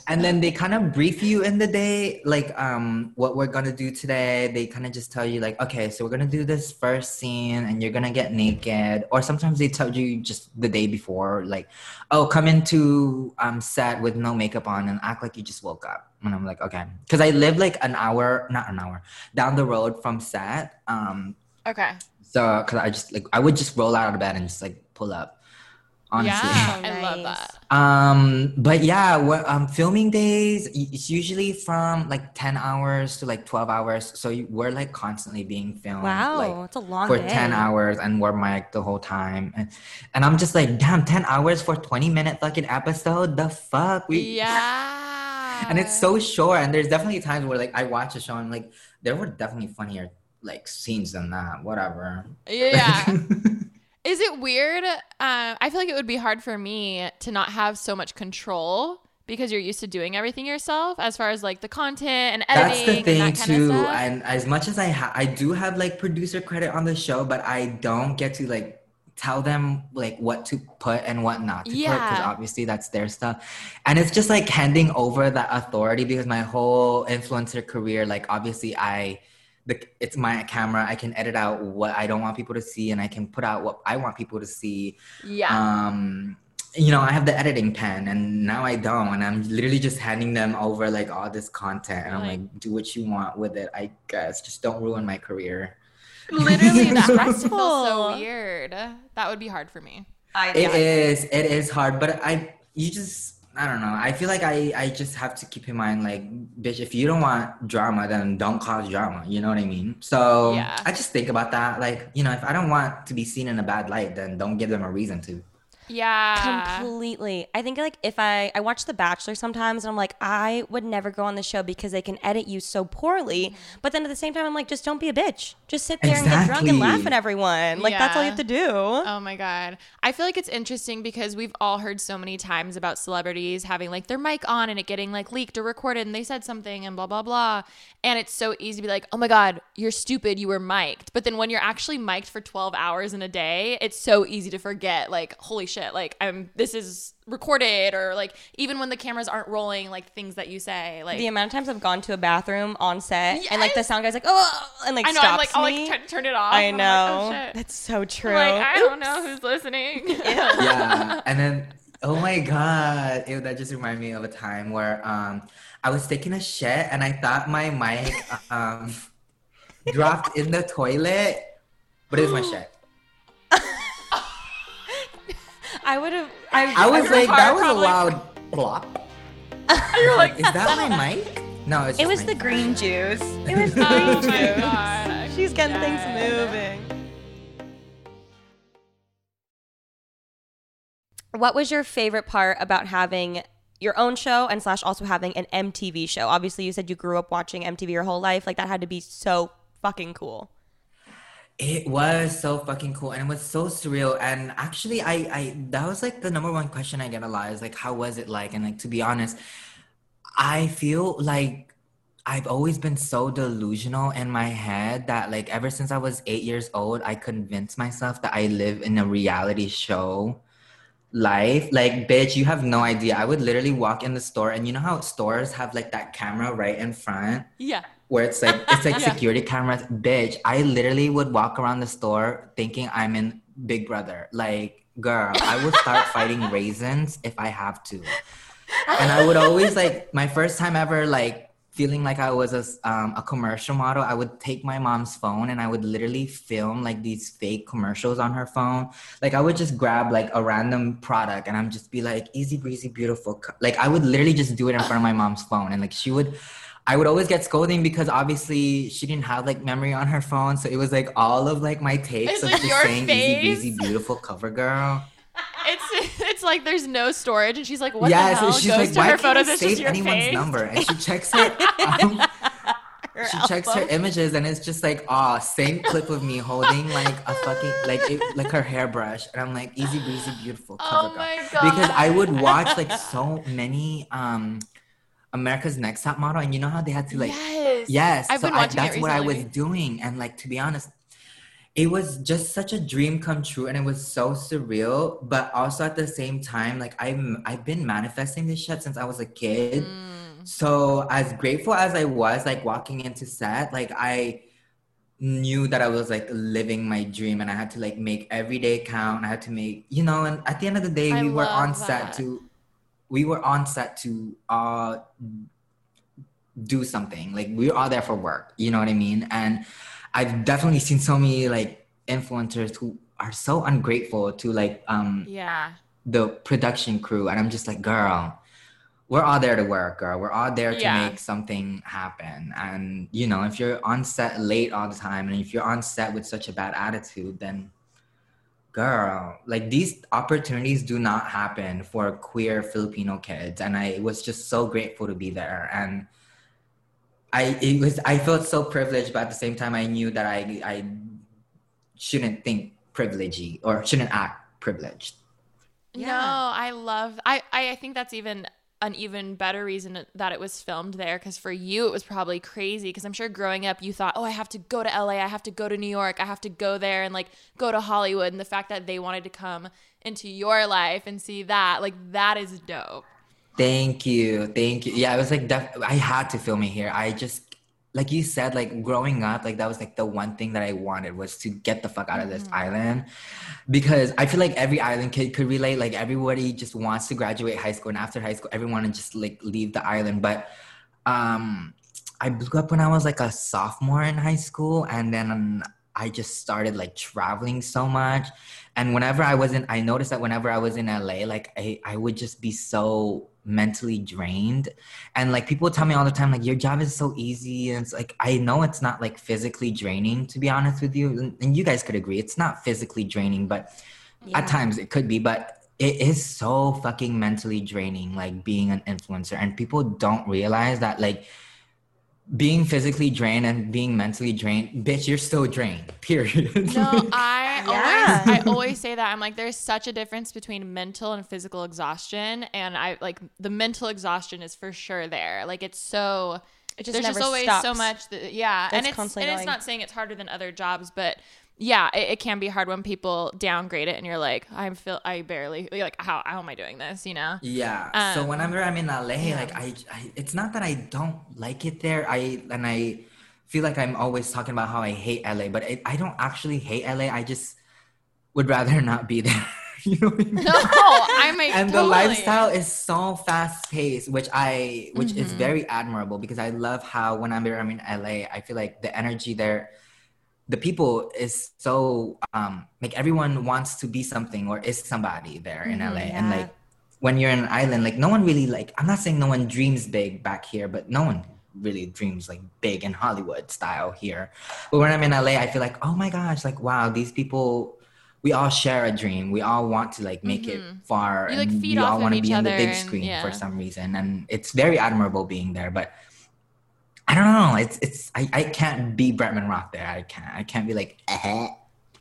[SPEAKER 5] and then they kind of brief you in the day, like um, what we're gonna do today. They kind of just tell you like, okay, so we're gonna do this first scene, and you're gonna get naked. Or sometimes they tell you just the day before, like, oh, come into um set with no makeup on and act like you just woke up. And I'm like, okay, because I live like an hour, not an hour, down the road from set. Um,
[SPEAKER 3] Okay.
[SPEAKER 5] so because I just like I would just roll out of bed and just like pull up. Honestly.
[SPEAKER 3] Yeah,
[SPEAKER 2] So
[SPEAKER 3] I love that.
[SPEAKER 5] Um, but yeah, what, um, filming days, it's usually from like 10 hours to like 12 hours. So you, we're like constantly being filmed.
[SPEAKER 2] Wow,
[SPEAKER 5] like,
[SPEAKER 2] it's a long
[SPEAKER 5] for
[SPEAKER 2] day.
[SPEAKER 5] 10 hours and we're mic'd the whole time. And, and I'm just like, damn, 10 hours for 20 minute fucking episode? The fuck? We,
[SPEAKER 3] Yeah.
[SPEAKER 5] And it's so short. And there's definitely times where like I watch a show and like, there were definitely funnier like scenes than that. Whatever.
[SPEAKER 3] Yeah. Is it weird? Uh, I feel like it would be hard for me to not have so much control because you're used to doing everything yourself as far as like the content and editing.
[SPEAKER 5] That's the thing
[SPEAKER 3] and that
[SPEAKER 5] too. And as much as I ha- I do have like producer credit on the show, but I don't get to like tell them like what to put and what not to put because obviously that's their stuff. And it's just like handing over that authority because my whole influencer career, like obviously I the it's my camera. I can edit out what I don't want people to see and I can put out what I want people to see
[SPEAKER 3] yeah.
[SPEAKER 5] um you know i have the editing pen and now i don't and i'm literally just handing them over like all this content and i'm
[SPEAKER 3] Like-
[SPEAKER 5] like do what you want with it i guess just don't ruin my career
[SPEAKER 3] Literally, that has to feel
[SPEAKER 2] Stressful.
[SPEAKER 3] so weird. That would be hard for me.
[SPEAKER 2] I,
[SPEAKER 5] It is. it is hard but i you just i don't know. I feel like i i just have to keep in mind like bitch if you don't want drama then don't cause drama. You know what i mean? So
[SPEAKER 3] Yeah.
[SPEAKER 5] i just think about that. Like you know if i don't want to be seen in a bad light then don't give them a reason to
[SPEAKER 3] Yeah.
[SPEAKER 2] Completely. I think like if I I watch The Bachelor sometimes and I'm like I would never go on the show because they can edit you so poorly. Mm-hmm. But then at the same time I'm like just don't be a bitch. Just sit there and get drunk and laugh at everyone. Like that's all you have to do.
[SPEAKER 3] Oh my god. I feel like it's interesting because we've all heard so many times about celebrities having like their mic on and it getting like leaked or recorded and they said something and blah blah blah. And it's so easy to be like, "Oh my god, you're stupid, you were mic'd." But then when you're actually mic'd for 12 hours in a day, it's so easy to forget like, "Holy shit, like I'm this is recorded" or like even when the cameras aren't rolling, like things that you say, like
[SPEAKER 2] The amount of times I've gone to a bathroom on set and like the sound guy's like, oh, and like
[SPEAKER 3] I know
[SPEAKER 2] stops
[SPEAKER 3] I'm like I'll like t- turn it off.
[SPEAKER 2] I know.
[SPEAKER 3] like, oh, shit.
[SPEAKER 2] That's so true.
[SPEAKER 3] Like I don't know who's listening.
[SPEAKER 5] yeah and then oh my god ew, that just reminded me of a time where um i was taking a shit and i thought my mic um dropped in the toilet but it was my shit
[SPEAKER 2] I would have. I,
[SPEAKER 5] i was
[SPEAKER 3] Your
[SPEAKER 5] like that was a loud plop
[SPEAKER 3] You're like,
[SPEAKER 5] is that my mic no it's
[SPEAKER 2] It was the green oh juice. It was the
[SPEAKER 3] oh
[SPEAKER 2] green juice. She's getting things moving. What was your favorite part about having your own show and slash also having an MTV show? Obviously, you said you grew up watching MTV your whole life. Like that had to be so fucking cool.
[SPEAKER 5] It was so fucking cool and it was so surreal. And actually I I that was like the number one question I get a lot is like how was it like? And like to be honest, I feel like I've always been so delusional in my head that like ever since I was eight years old, I convinced myself that I live in a reality show life. Like, bitch, you have no idea. I would literally walk in the store and you know how stores have like that camera right in front?
[SPEAKER 3] Yeah.
[SPEAKER 5] Where it's like it's like
[SPEAKER 3] Yeah.
[SPEAKER 5] security cameras. Bitch, I literally would walk around the store thinking I'm in Big Brother. Like, girl, I would start fighting raisins if I have to. And I would always like my first time ever like feeling like I was a um, a commercial model. I would take my mom's phone and I would literally film like these fake commercials on her phone. Like I would just grab like a random product and I'm just be like easy breezy beautiful. Like I would literally just do it in front of my mom's phone and like she would I would always get scolding because obviously she didn't have like memory on her phone. So it was like all of like my takes
[SPEAKER 3] It's
[SPEAKER 5] of
[SPEAKER 3] like
[SPEAKER 5] just saying easy breezy beautiful cover girl.
[SPEAKER 3] It's it's like there's no storage, and she's like, "What
[SPEAKER 5] yeah,
[SPEAKER 3] the hell?"
[SPEAKER 5] so she's
[SPEAKER 3] Goes
[SPEAKER 5] like,
[SPEAKER 3] to
[SPEAKER 5] why
[SPEAKER 3] her
[SPEAKER 5] can't
[SPEAKER 3] photos,
[SPEAKER 5] I save anyone's
[SPEAKER 3] face.
[SPEAKER 5] number? And she checks her, um, she checks her images, and it's just like, oh, same clip of me holding like a fucking like it, like her hairbrush, and I'm like, easy breezy, beautiful cover
[SPEAKER 3] Oh
[SPEAKER 5] girl. Because I would watch like so many um America's Next Top Model, and you know how they had to like
[SPEAKER 3] yes.
[SPEAKER 5] Yes,
[SPEAKER 3] I've
[SPEAKER 5] so
[SPEAKER 3] been
[SPEAKER 5] I,
[SPEAKER 3] watching it
[SPEAKER 5] that's what I was doing, and like to be honest, it was just such a dream come true, and it was so surreal. But also at the same time, like I'm I've been manifesting this shit since I was a kid.
[SPEAKER 3] Mm.
[SPEAKER 5] So as grateful as I was, like walking into set, like I knew that I was like living my dream, and I had to like make every day count. I had to make, you know, and at the end of the day,
[SPEAKER 3] I
[SPEAKER 5] we were on
[SPEAKER 3] love
[SPEAKER 5] set to, we were on set to uh do something. Like we are all there for work. You know what I mean? And I've definitely seen so many like influencers who are so ungrateful to like um
[SPEAKER 3] Yeah.
[SPEAKER 5] the production crew and i'm just like girl we're all there to work girl we're all there to
[SPEAKER 3] Yeah.
[SPEAKER 5] make something happen and you know if you're on set late all the time and if you're on set with such a bad attitude then girl like these opportunities do not happen for queer filipino kids and i was just so grateful to be there and i it was i felt so privileged but at the same time i knew that i i shouldn't think privilegey or shouldn't act privileged
[SPEAKER 3] No, I love. I I think that's even an even better reason that it was filmed there. Because for you, it was probably crazy. Because I'm sure growing up, you thought, oh, I have to go to LA, I have to go to New York, I have to go there and like go to Hollywood. And the fact that they wanted to come into your life and see that, like that is dope.
[SPEAKER 5] Thank you. Thank you. Yeah, it was like def- I had to film it here. I just like you said, like growing up, like that was like the one thing that I wanted was to get the fuck out of this island. Because I feel like every island kid could relate. Like everybody just wants to graduate high school and after high school, everyone just like leave the island. But um I blew up when I was like a sophomore in high school and then um, I just started like traveling so much. And whenever I was in, I noticed that whenever I was in LA, like I, I would just be so mentally drained. And like people tell me all the time, like your job is so easy. And it's like, I know it's not like physically draining, to be honest with you. And- And you guys could agree, it's not physically draining, but at times it could be. But it is so fucking mentally draining, like being an influencer. And people don't realize that, like, being physically drained and being mentally drained, bitch, you're still drained. Period.
[SPEAKER 3] No, I
[SPEAKER 2] Yeah.
[SPEAKER 3] always I always say that. I'm like, there's such a difference between mental and physical exhaustion. And I like the mental exhaustion is for sure there. Like it's so
[SPEAKER 2] It just
[SPEAKER 3] there's
[SPEAKER 2] never
[SPEAKER 3] just always so much that, yeah. and
[SPEAKER 2] It's
[SPEAKER 3] it's
[SPEAKER 2] constantly
[SPEAKER 3] and it's not saying it's harder than other jobs, but yeah, it, it can be hard when people downgrade it and you're like, I'm feel I barely like how how am I doing this, you know?
[SPEAKER 5] Yeah. so
[SPEAKER 3] Um,
[SPEAKER 5] whenever I'm in LA, like I, I, it's not that I don't like it there. I and I feel like I'm always talking about how I hate LA, but it, I don't actually hate LA. I just would rather not be there. you know I mean?
[SPEAKER 3] No, I'm a
[SPEAKER 5] and the lifestyle is so fast paced, which I, which is
[SPEAKER 3] Mm-hmm.
[SPEAKER 5] very admirable because I love how whenever I'm in LA, I feel like the energy there. The people is so um like everyone wants to be something or is somebody there in LA, and like when you're in an island, like no one really like I'm not saying no one dreams big back here, but no one really dreams like big in Hollywood style here. But when I'm in LA, I feel like, oh my gosh, like wow, these people we all share a dream. We all want to like make it far
[SPEAKER 3] You, like,
[SPEAKER 5] and we
[SPEAKER 3] off
[SPEAKER 5] all want to be on the big
[SPEAKER 3] and-
[SPEAKER 5] screen
[SPEAKER 3] yeah.
[SPEAKER 5] for some reason. And it's very admirable being there. But I don't know. It's it's I, I can't be Bretman Rock there. I can't I can't be like eh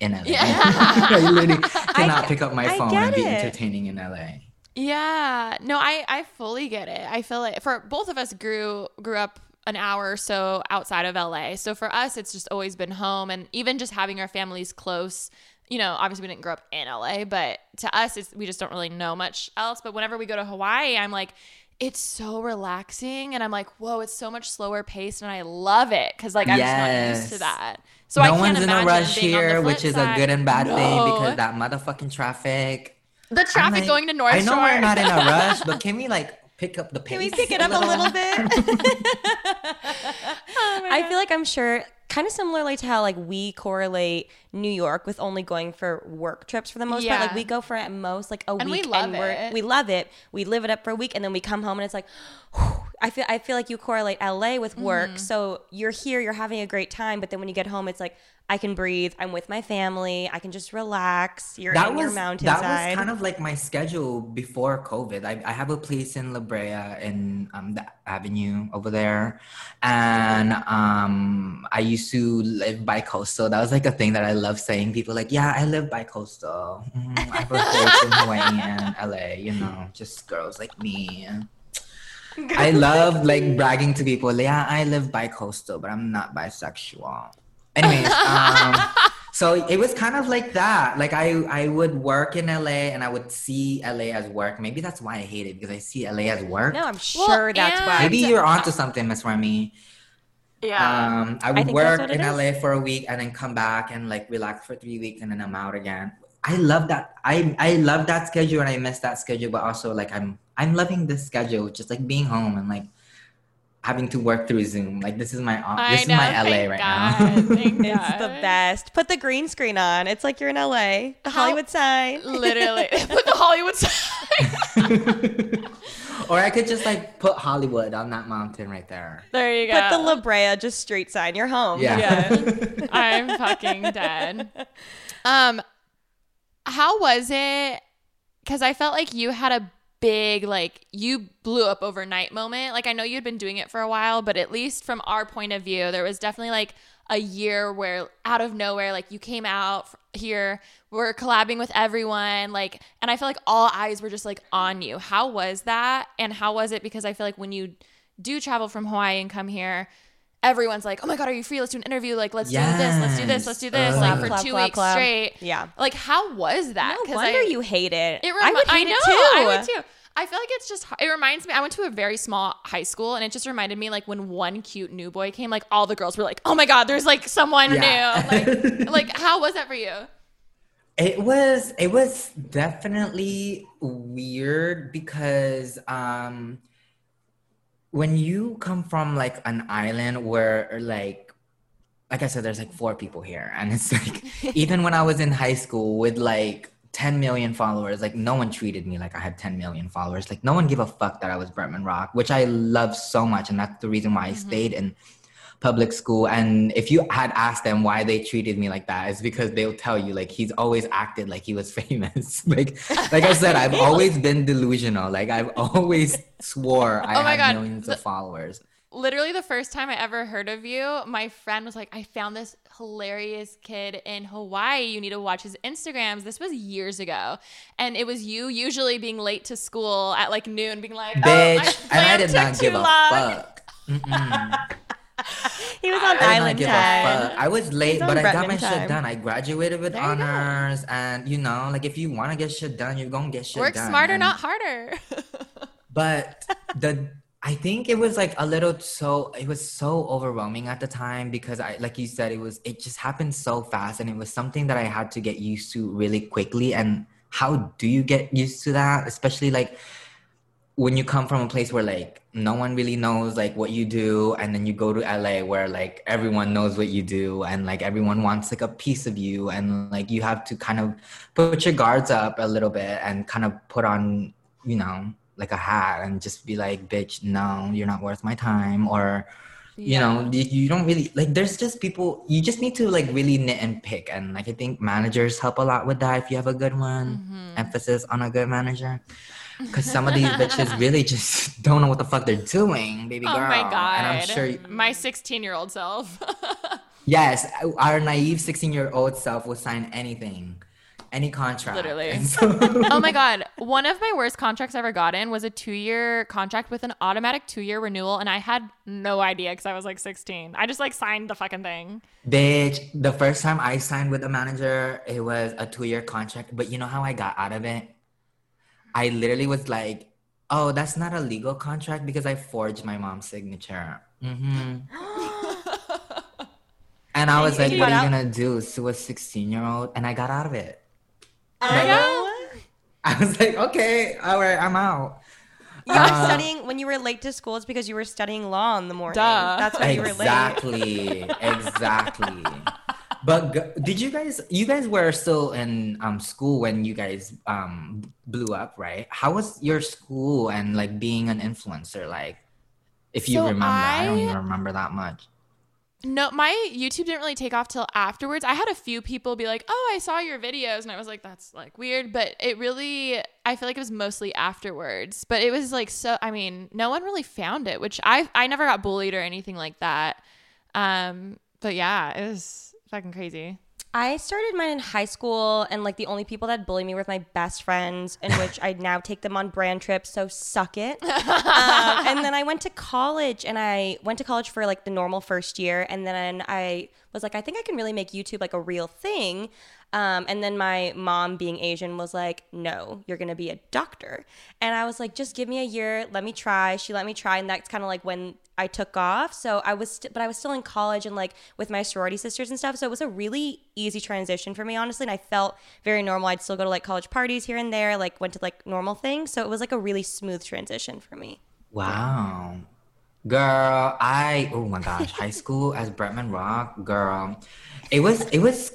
[SPEAKER 5] in LA. I literally cannot pick up my
[SPEAKER 2] I
[SPEAKER 5] phone and be
[SPEAKER 2] it.
[SPEAKER 5] entertaining in LA.
[SPEAKER 3] Yeah. No, I I fully get it. I feel like for both of us grew grew up an hour or so outside of LA. So for us it's just always been home and even just having our families close. You know, obviously we didn't grow up in LA, but to us it's we just don't really know much else, but whenever we go to Hawaii, I'm like it's so relaxing and I'm like, "Whoa, it's so much slower paced and I love it cuz like I'm just not used to that." So I can't
[SPEAKER 5] one's in a
[SPEAKER 3] imagine
[SPEAKER 5] rush
[SPEAKER 3] being on the
[SPEAKER 5] here, which is a good and bad thing because that motherfucking traffic.
[SPEAKER 3] the traffic
[SPEAKER 5] like,
[SPEAKER 3] going to North
[SPEAKER 5] I know
[SPEAKER 3] Shore.
[SPEAKER 5] we're not in a rush, but can we like pick up the pace?
[SPEAKER 2] Can we pick it up a little bit? Oh I feel like I'm sure kind of similarly to how like we correlate New York with only going for work trips for the most part. Like we go for at most like a
[SPEAKER 3] And we
[SPEAKER 2] week
[SPEAKER 3] love
[SPEAKER 2] we're,
[SPEAKER 3] it.
[SPEAKER 2] we love it. We live it up for a week and then we come home and it's like I feel I feel like you correlate LA with work.
[SPEAKER 3] Mm-hmm.
[SPEAKER 2] So you're here, you're having a great time, but then when you get home it's like I can breathe. I'm with my family. I can just relax. You're
[SPEAKER 5] that
[SPEAKER 2] in
[SPEAKER 5] was
[SPEAKER 2] your mountainside.
[SPEAKER 5] that was kind of like my schedule before COVID. I, I have a place in La Brea in um, the Avenue over there, and um, I used to live by coastal. That was like a thing that I love saying. People like, yeah, I live by coastal. Mm, I have a place in Hawaii and LA. You know, just girls like me. I love like bragging to people. Yeah, I live bi-coastal, but I'm not bisexual. Anyways, um, so it was kind of like that. Like I, I would work in LA and I would see LA as work. Maybe that's why I hate it because I see LA as work.
[SPEAKER 2] No, I'm sure that's
[SPEAKER 3] and-
[SPEAKER 2] why.
[SPEAKER 5] Maybe you're onto something, Miss Remi.
[SPEAKER 3] Yeah.
[SPEAKER 5] Um, I would
[SPEAKER 2] think that's
[SPEAKER 5] work in
[SPEAKER 2] is.
[SPEAKER 5] LA for a week and then come back and like relax for three weeks and then I'm out again. I love that. I I love that schedule and I miss that schedule, but also like I'm I'm loving this schedule, just like being home and like having to work through Zoom. Like this is my
[SPEAKER 3] I
[SPEAKER 5] this is my LA
[SPEAKER 3] thank
[SPEAKER 5] right
[SPEAKER 3] God,
[SPEAKER 5] now.
[SPEAKER 2] It's the best. Put the green screen on. It's like you're in LA. The
[SPEAKER 3] How-
[SPEAKER 2] Hollywood sign.
[SPEAKER 3] Literally. Put the Hollywood sign.
[SPEAKER 5] or I could just like put Hollywood on that mountain right there.
[SPEAKER 3] there you go.
[SPEAKER 2] Put the La Brea just street sign. You're home.
[SPEAKER 5] Yeah.
[SPEAKER 3] Yeah. I'm fucking dead. Um, how was it? Because I felt like you had a big, like, you blew up overnight moment. Like, I know you'd been doing it for a while, but at least from our point of view, there was definitely like a year where out of nowhere, like, you came out here, we're collabing with everyone, like, and I feel like all eyes were just like on you. How was that? And how was it? Because I feel like when you do travel from Hawaii and come here, everyone's like, "Oh my god, are you free? Let's do an interview. Like, let's do this. Let's do this. Let's do this.
[SPEAKER 5] Yes.
[SPEAKER 3] like
[SPEAKER 5] Uh,
[SPEAKER 3] for
[SPEAKER 2] Clap,
[SPEAKER 3] two
[SPEAKER 2] clap,
[SPEAKER 3] weeks
[SPEAKER 2] clap.
[SPEAKER 3] straight.
[SPEAKER 2] Yeah.
[SPEAKER 3] Like, how was that?
[SPEAKER 2] No wonder
[SPEAKER 3] I,
[SPEAKER 2] you hate it.
[SPEAKER 3] It
[SPEAKER 2] I
[SPEAKER 3] remi-
[SPEAKER 2] would hate
[SPEAKER 3] know,
[SPEAKER 2] it too.
[SPEAKER 3] I would too. I feel like it's just. It reminds me. I went to a very small high school, and it just reminded me like when one cute new boy came, like all the girls were like, "Oh my god, there's like someone
[SPEAKER 5] Yeah.
[SPEAKER 3] new." Like, like how was that for you?
[SPEAKER 5] It was it was definitely weird because um when you come from like an island where like like I said there's like four people here and it's like even when I was in high school with like 10 million followers like no one treated me like I had 10 million followers. Like no one gave a fuck that I was Bretman Rock which I love so much and that's the reason why I mm-hmm. stayed in public school and if you had asked them why they treated me like that it's because they'll tell you like he's always acted like he was famous like like i said i've always been delusional like i've always swore i
[SPEAKER 3] Oh
[SPEAKER 5] had
[SPEAKER 3] God,
[SPEAKER 5] millions
[SPEAKER 3] the-
[SPEAKER 5] of followers
[SPEAKER 3] literally the first time I ever heard of you, my friend was like, I found this hilarious kid in Hawaii. You need to watch his Instagrams. This was years ago. And it was you usually being late to school at like noon, being like, oh,
[SPEAKER 5] bitch
[SPEAKER 3] oh,
[SPEAKER 5] and i did not give a
[SPEAKER 3] long."
[SPEAKER 5] fuck Mm-mm.
[SPEAKER 2] He was on
[SPEAKER 5] I
[SPEAKER 2] island time.
[SPEAKER 5] I was late, but I got my
[SPEAKER 2] time.
[SPEAKER 5] shit done. I graduated with
[SPEAKER 3] There
[SPEAKER 5] honors, and you know, like if you want to get shit done, you're gonna get shit
[SPEAKER 3] Work
[SPEAKER 5] done.
[SPEAKER 3] Work smarter,
[SPEAKER 5] and-
[SPEAKER 3] not harder.
[SPEAKER 5] but the i think it was like a little so it was so overwhelming at the time because i like you said it was it just happened so fast and it was something that i had to get used to really quickly and how do you get used to that especially like when you come from a place where like no one really knows like what you do and then you go to LA where like everyone knows what you do and like everyone wants like a piece of you and like you have to kind of put your guards up a little bit and kind of put on you know like a hat and just be like bitch no you're not worth my time or you know you, you don't really like there's just people you just need to like really knit and pick and like i think managers help a lot with that if you have a good one.
[SPEAKER 3] Mm-hmm.
[SPEAKER 5] emphasis on a good manager because some of these bitches really just don't know what the fuck they're doing baby girl
[SPEAKER 3] oh my God.
[SPEAKER 5] and i'm sure
[SPEAKER 3] my 16 year old self.
[SPEAKER 5] yes our naive 16 year old self will sign anything any contract
[SPEAKER 3] Literally.
[SPEAKER 5] So-
[SPEAKER 3] oh my god one of my worst contracts i ever gotten was a two-year contract with an automatic two-year renewal and i had no idea because i was like 16 i just like signed the fucking thing
[SPEAKER 5] Bitch, the first time I signed with a manager, it was a two year contract. But you know how I got out of it? I literally was like, oh, that's not a legal contract because I forged my mom's signature. hmm and I was like, what are you going to do? Sue a 16 year old? And I got out of it.
[SPEAKER 2] Oh.
[SPEAKER 5] I was like, okay, all right, I'm out.
[SPEAKER 2] You were
[SPEAKER 5] Uh,
[SPEAKER 2] studying when you were late to school. It's because you were studying law in the morning.
[SPEAKER 3] Duh.
[SPEAKER 2] That's why you were late.
[SPEAKER 5] Exactly, exactly. But did you guys? You guys were still in um school when you guys um blew up, right? How was your school and like being an influencer like? If you
[SPEAKER 3] So
[SPEAKER 5] remember, I, don't even remember that much.
[SPEAKER 3] no my youtube didn't really take off till afterwards i had a few people be like oh i saw your videos and i was like that's like weird but it really i feel like it was mostly afterwards but it was like so i mean no one really found it which i i never got bullied or anything like that um but yeah it was fucking crazy
[SPEAKER 2] I started mine in high school, and like the only people that bully me were my best friends, in which I now take them on brand trips. So suck it. um, and then I went to college, and I went to college for like the normal first year, and then I was like, I think I can really make YouTube like a real thing. Um, and then my mom, being Asian, was like, No, you're gonna be a doctor. And I was like, Just give me a year, let me try. She let me try, and that's kind of like when I took off. So I was, st- but I was still in college and like with my sorority sisters and stuff. So it was a really easy transition for me, honestly. And I felt very normal. I'd still go to like college parties here and there, like went to like normal things. So it was like a really smooth transition for me.
[SPEAKER 5] Wow. Girl, I oh my gosh, high school as Bretman Rock, girl. It was it was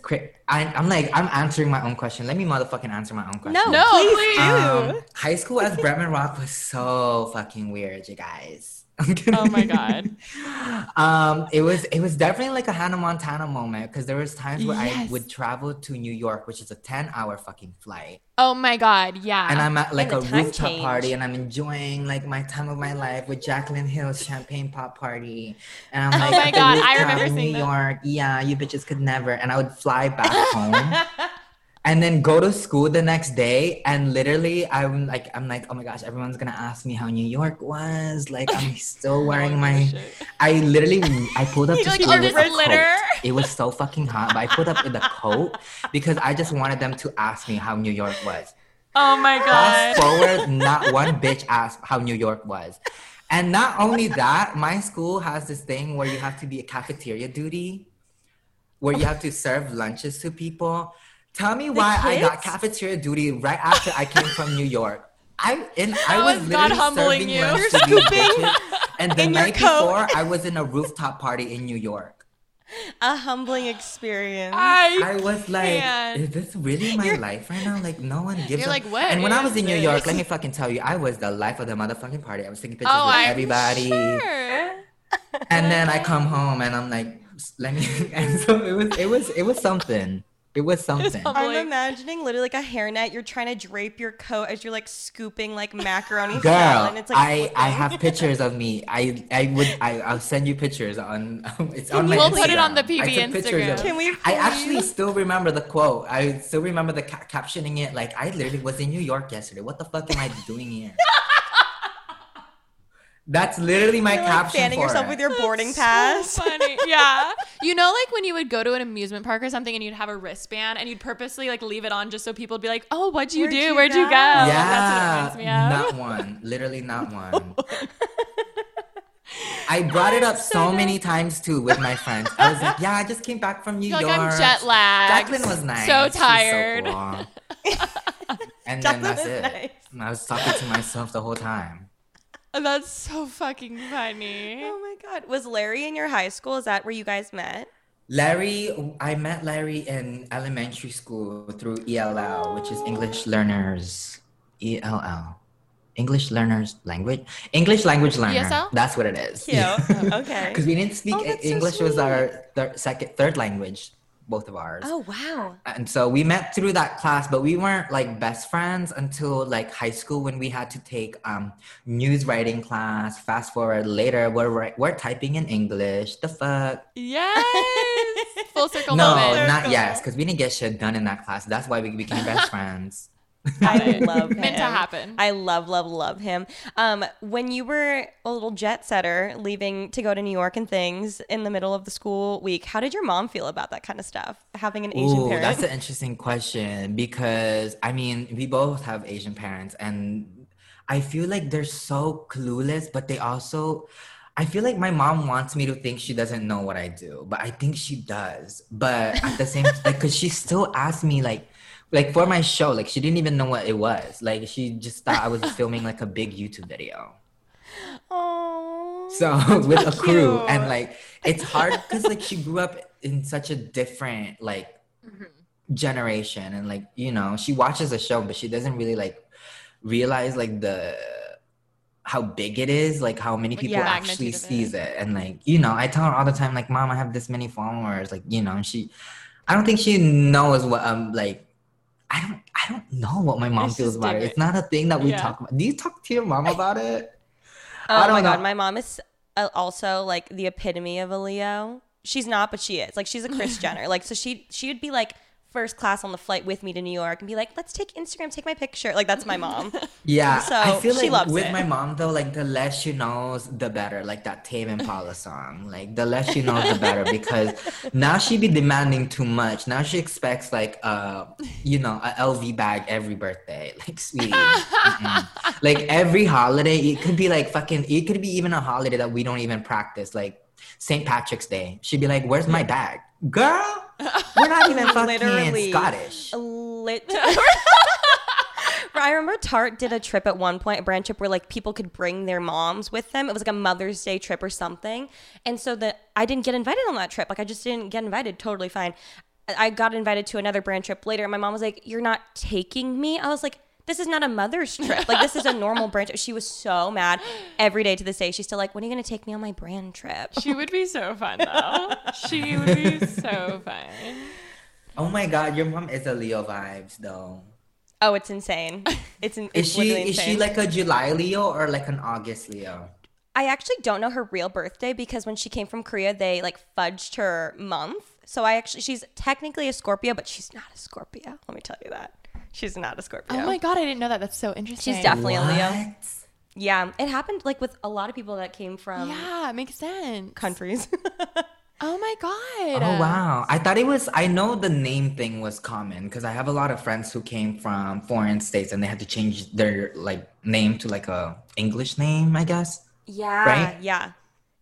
[SPEAKER 5] I, I'm like I'm answering my own question. Let me motherfucking answer my own question.
[SPEAKER 2] No,
[SPEAKER 4] No,
[SPEAKER 2] please,
[SPEAKER 4] please.
[SPEAKER 2] do.
[SPEAKER 5] Um, high school as Bretman Rock was so fucking weird, you guys.
[SPEAKER 4] Oh my god.
[SPEAKER 5] um, it was it was definitely like a Hannah Montana moment because there was times where I would travel to New York, which is a ten hour fucking flight,
[SPEAKER 4] Oh my god. Yeah.
[SPEAKER 5] and I'm at like
[SPEAKER 2] And
[SPEAKER 5] a rooftop
[SPEAKER 2] change.
[SPEAKER 5] party, and I'm enjoying like my time of my life with Jaclyn Hill's champagne pop party, and I'm like,
[SPEAKER 4] Oh my God, I remember
[SPEAKER 5] in New
[SPEAKER 4] that.
[SPEAKER 5] York. Yeah, you bitches could never, and I would fly back home. And then go to school the next day, and literally, I'm like, I'm like, oh my gosh, everyone's gonna ask me how New York was. Like, I'm still wearing my. I literally, I pulled up to
[SPEAKER 4] like,
[SPEAKER 5] school
[SPEAKER 4] "Oh,
[SPEAKER 5] with a
[SPEAKER 4] glitter?"
[SPEAKER 5] coat. It was so fucking hot, but I pulled up with a coat because I just wanted them to ask me how New York was.
[SPEAKER 4] oh my god.
[SPEAKER 5] Fast forward, not one bitch asked how New York was. And not only that, my school has this thing where you have to be a cafeteria duty, where you have to serve lunches to people. Tell me why I got cafeteria duty right after I came from New York. I and I
[SPEAKER 4] How
[SPEAKER 5] was
[SPEAKER 4] is
[SPEAKER 5] literally
[SPEAKER 4] humbling
[SPEAKER 5] serving
[SPEAKER 4] you?
[SPEAKER 5] lunch
[SPEAKER 4] You're
[SPEAKER 5] to these bitches. And the night
[SPEAKER 2] coat.
[SPEAKER 5] before, I was in a rooftop party in New York.
[SPEAKER 2] A humbling experience.
[SPEAKER 4] I,
[SPEAKER 5] I was like,
[SPEAKER 4] can't.
[SPEAKER 5] is this really my life right now? Like, no one gives
[SPEAKER 4] You're
[SPEAKER 5] a-
[SPEAKER 4] like, what
[SPEAKER 5] And when I was in New York, let me fucking tell you, I was the life of the motherfucking party. I was taking pictures
[SPEAKER 4] oh,
[SPEAKER 5] with
[SPEAKER 4] I'm
[SPEAKER 5] everybody.
[SPEAKER 4] Sure.
[SPEAKER 5] And then I come home and I'm like, let me. And so it was, it was, it was something. It was something.
[SPEAKER 4] humbling.
[SPEAKER 2] I'm imagining literally like a hairnet. You're trying to drape your coat as you're like scooping like macaroni
[SPEAKER 5] Girl,
[SPEAKER 2] salad. And it's like
[SPEAKER 5] I, I have pictures of me. I I would I I'll send you pictures on it's on my
[SPEAKER 4] We'll put it on the PB
[SPEAKER 5] took
[SPEAKER 4] Instagram.
[SPEAKER 5] of-
[SPEAKER 2] Can we
[SPEAKER 5] I actually still remember the quote. I still remember the ca- captioning it. Like I literally was in New York yesterday. What the fuck am I doing here? That's literally my
[SPEAKER 2] You're, like,
[SPEAKER 5] caption
[SPEAKER 2] fanning
[SPEAKER 5] for
[SPEAKER 2] yourself
[SPEAKER 5] it.
[SPEAKER 2] with your boarding
[SPEAKER 4] So
[SPEAKER 2] pass.
[SPEAKER 4] funny. Yeah. You know, like when you would go to an amusement park or something and you'd have a wristband and you'd purposely like leave it on just so people would be like, oh, what'd you
[SPEAKER 2] Where'd
[SPEAKER 4] do?
[SPEAKER 2] you
[SPEAKER 4] Where'd you go?
[SPEAKER 2] go?
[SPEAKER 5] yeah,
[SPEAKER 4] That's what it me of.
[SPEAKER 5] not one. Literally not one. I brought it up so many times too with my friends. I was like, "Yeah, I just came back from New
[SPEAKER 4] You're
[SPEAKER 5] York."
[SPEAKER 4] like, I'm jet lagged.
[SPEAKER 5] Jaclyn was nice.
[SPEAKER 4] So
[SPEAKER 5] She's
[SPEAKER 4] tired.
[SPEAKER 5] cool. and then that's it.
[SPEAKER 2] nice.
[SPEAKER 5] And I was talking to myself the whole time.
[SPEAKER 4] That's so fucking funny.
[SPEAKER 2] Oh my god. Was Larry in your high school? Is that where you guys met?
[SPEAKER 5] Larry, I met Larry in elementary school through ELL, which is English Learners ELL. English Learners Language. English Language Learner.
[SPEAKER 4] ESL?
[SPEAKER 5] That's what it is.
[SPEAKER 2] Cute. okay.
[SPEAKER 5] Because we didn't speak
[SPEAKER 2] Oh, that's so
[SPEAKER 5] English was our thir- second third language, both of ours.
[SPEAKER 2] Oh wow.
[SPEAKER 5] And so we met through that class, but we weren't like best friends until like high school when we had to take um news writing class. Fast forward later, we're we're typing in English. The fuck?
[SPEAKER 4] Yes. Full circle
[SPEAKER 5] no,
[SPEAKER 4] moment.
[SPEAKER 5] not yes, because we didn't get shit done in that class. That's why we became best friends.
[SPEAKER 2] I love him.
[SPEAKER 4] Meant to happen.
[SPEAKER 2] I love, love, love him. Um, when you were a little jet setter, leaving to go to New York and things in the middle of the school week, how did your mom feel about that kind of stuff? Having an Asian
[SPEAKER 5] Ooh,
[SPEAKER 2] parent.
[SPEAKER 5] that's an interesting question because I mean, we both have Asian parents, and I feel like they're so clueless, but they also. I feel like my mom wants me to think she doesn't know what I do, but I think she does. But at the same, like, cause she still asks me, like, like for my show, like she didn't even know what it was. Like she just thought I was filming like a big YouTube video.
[SPEAKER 2] Oh.
[SPEAKER 5] So with a crew,
[SPEAKER 2] cute.
[SPEAKER 5] and like it's hard because like she grew up in such a different like mm-hmm. generation, and like you know she watches the show, but she doesn't really like realize like the how big it is, like how many people
[SPEAKER 2] Yeah.
[SPEAKER 5] actually
[SPEAKER 4] Magnitude it.
[SPEAKER 5] sees it, and like you know I tell her all the time like, Mom, I have this many followers, like you know, and she, I don't think she knows what I'm like. I don't, I don't know what my mom feels about it.
[SPEAKER 4] different.
[SPEAKER 5] It's not a thing that we
[SPEAKER 4] Yeah.
[SPEAKER 5] talk about. Do you talk to your mom about it?
[SPEAKER 2] Oh my god, my mom is uh, also like the epitome of a Leo. she's not, but she is. Like she's a Chris Jenner. Like so she she would be like first class on the flight with me to New York and be like, let's take Instagram, take my picture. Like that's my mom.
[SPEAKER 5] Yeah,
[SPEAKER 2] So,
[SPEAKER 5] I feel
[SPEAKER 2] she
[SPEAKER 5] like
[SPEAKER 2] loves
[SPEAKER 5] with
[SPEAKER 2] it.
[SPEAKER 5] my mom though, like the less she knows, the better. Like that Tame Impala song, like the less she knows, the better. Because now she be demanding too much. Now she expects like uh, you know, a LV bag every birthday. Like sweetie, like every holiday, it could be like fucking. It could be even a holiday that we don't even practice, like St. Patrick's Day. She'd be like, "Where's my bag, girl? We're not even fucking. Scottish."
[SPEAKER 2] Lit. I remember Tarte did a trip at one point, a brand trip where like people could bring their moms with them. It was like a Mother's Day trip or something. And so that I didn't get invited on that trip. Like I just didn't get invited. Totally fine. I I got invited to another brand trip later. And my mom was like, "You're not taking me." I was like. This is not a mother's trip. Like this is a normal brand trip. She was so mad every day to this day. She's still like, "When are you gonna take me on my brand trip?"
[SPEAKER 3] She would be so fun though. she would be so fun.
[SPEAKER 5] Oh my god, your mom is a Leo vibes though.
[SPEAKER 2] Oh, it's insane. It's, in,
[SPEAKER 5] Is she
[SPEAKER 2] literally
[SPEAKER 5] is she like a July Leo or like an August Leo?
[SPEAKER 2] I actually don't know her real birthday because when she came from Korea, they like fudged her month. So I actually, she's technically a Scorpio, but she's not a Scorpio. Let me tell you that. She's not a Scorpio.
[SPEAKER 3] Oh my god, I didn't know that. That's so interesting.
[SPEAKER 2] She's definitely a Leo. Yeah, it happened like with a lot of people that came from
[SPEAKER 3] Yeah, it makes sense.
[SPEAKER 2] countries.
[SPEAKER 3] Oh my god.
[SPEAKER 5] Oh wow! I thought it was. I know the name thing was common because I have a lot of friends who came from foreign states and they had to change their like name to like a English name, I guess.
[SPEAKER 2] yeah,
[SPEAKER 5] Right?
[SPEAKER 2] yeah,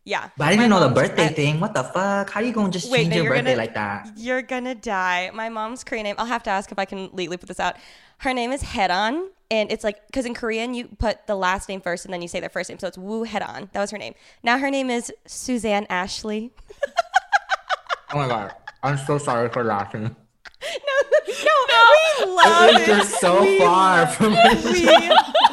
[SPEAKER 2] yeah.
[SPEAKER 5] But I didn't know the birthday thing. What the fuck? How are you gonna just
[SPEAKER 2] Wait,
[SPEAKER 5] change
[SPEAKER 2] no,
[SPEAKER 5] your birthday
[SPEAKER 2] gonna-
[SPEAKER 5] like that?
[SPEAKER 2] You're gonna die. My mom's Korean name. I'll have to ask if I can legally put this out. Her name is Heran, and it's like because in Korean you put the last name first and then you say their first name, so it's Woo Heran. That was her name. Now her name is Suzanne Ashley.
[SPEAKER 5] Oh my god! I'm so sorry for laughing.
[SPEAKER 2] No, no, we love
[SPEAKER 5] It's
[SPEAKER 2] it.
[SPEAKER 5] just so far from.
[SPEAKER 2] we,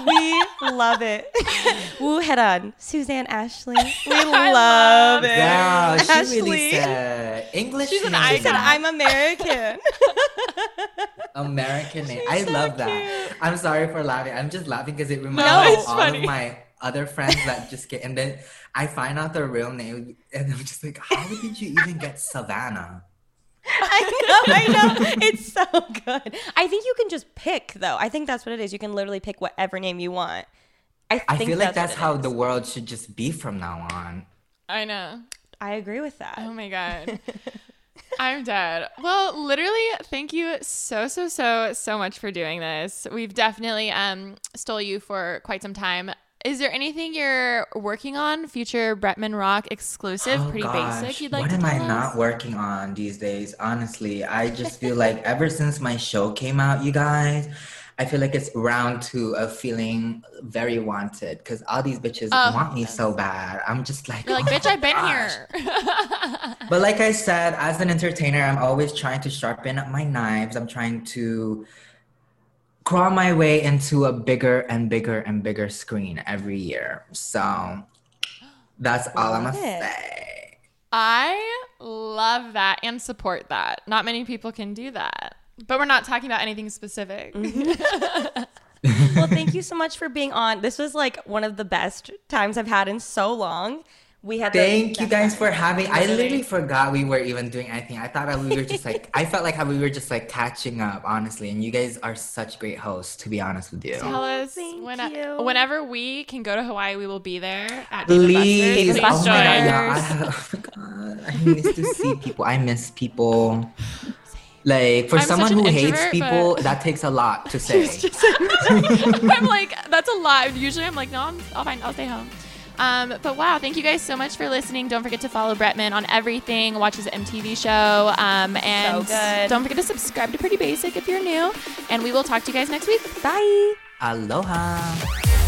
[SPEAKER 2] we love it. Woo Heran, Suzanne Ashley. We love it.
[SPEAKER 5] Yeah, she
[SPEAKER 2] Ashley.
[SPEAKER 5] really said English.
[SPEAKER 3] She's an
[SPEAKER 5] name.
[SPEAKER 2] She said, "I'm American."
[SPEAKER 5] American name. I
[SPEAKER 2] so
[SPEAKER 5] love that.
[SPEAKER 2] cute.
[SPEAKER 5] I'm sorry for laughing. I'm just laughing because it reminds
[SPEAKER 2] No,
[SPEAKER 5] me of all
[SPEAKER 3] funny.
[SPEAKER 5] of my other friends that just get, and then I find out their real name, and I'm just like, how did you even get Savannah?
[SPEAKER 2] I know, I know. It's so good. I think you can just pick, though. I think that's what it is. You can literally pick whatever name you want. I,
[SPEAKER 5] I
[SPEAKER 2] think
[SPEAKER 5] feel like that's
[SPEAKER 2] what it
[SPEAKER 5] how
[SPEAKER 2] is.
[SPEAKER 5] the world should just be from now on.
[SPEAKER 3] I know.
[SPEAKER 2] I agree with that.
[SPEAKER 3] Oh my god. I'm dead. Well, literally, thank you so so so so much for doing this. We've definitely um stole you for quite some time. Is there anything you're working on? Future Bretman Rock exclusive,
[SPEAKER 5] Oh,
[SPEAKER 3] pretty
[SPEAKER 5] gosh,
[SPEAKER 3] basic. You'd like
[SPEAKER 5] what
[SPEAKER 3] to
[SPEAKER 5] am I
[SPEAKER 3] us?
[SPEAKER 5] not working on these days? Honestly, I just feel like ever since my show came out, you guys, I feel like it's round two of feeling very wanted because all these bitches
[SPEAKER 3] Oh,
[SPEAKER 5] want me so bad. I'm just like,
[SPEAKER 3] You're like,
[SPEAKER 5] oh
[SPEAKER 3] bitch, I've been
[SPEAKER 5] gosh."
[SPEAKER 3] here.
[SPEAKER 5] But like I said, as an entertainer, I'm always trying to sharpen up my knives. I'm trying to crawl my way into a bigger and bigger and bigger screen every year. So that's all I'm gonna
[SPEAKER 2] it.
[SPEAKER 5] say.
[SPEAKER 3] I love that and support that. Not many people can do that. But we're not talking about anything specific. Mm-hmm.
[SPEAKER 2] well, thank you so much for being on. This was like one of the best times I've had in so long. We had the
[SPEAKER 5] Thank you guys
[SPEAKER 2] time.
[SPEAKER 5] for having. I
[SPEAKER 2] Literally.
[SPEAKER 5] literally forgot we were even doing anything. I thought we were just like. I felt like how we were just like catching up, honestly. And you guys are such great hosts, to be honest with you.
[SPEAKER 3] Tell us
[SPEAKER 2] thank
[SPEAKER 3] when,
[SPEAKER 2] you.
[SPEAKER 3] whenever we can go to Hawaii, we will be there at Dave and
[SPEAKER 5] Please,
[SPEAKER 3] Buster's.
[SPEAKER 5] oh my god, yeah, I, have, oh my god, I miss to see people. I miss people. Like for
[SPEAKER 3] I'm
[SPEAKER 5] someone who hates people,
[SPEAKER 3] but-
[SPEAKER 5] that takes a lot to say.
[SPEAKER 3] I'm like, that's a lot. Usually I'm like, no, I'm, I'll fine. I'll stay home. Um, but wow, thank you guys so much for listening. Don't forget to follow Bretman on everything. Watch his MTV show. Um, and
[SPEAKER 2] good.
[SPEAKER 3] don't forget to subscribe to Pretty Basic if you're new. And we will talk to you guys next week.
[SPEAKER 2] Bye.
[SPEAKER 5] Aloha.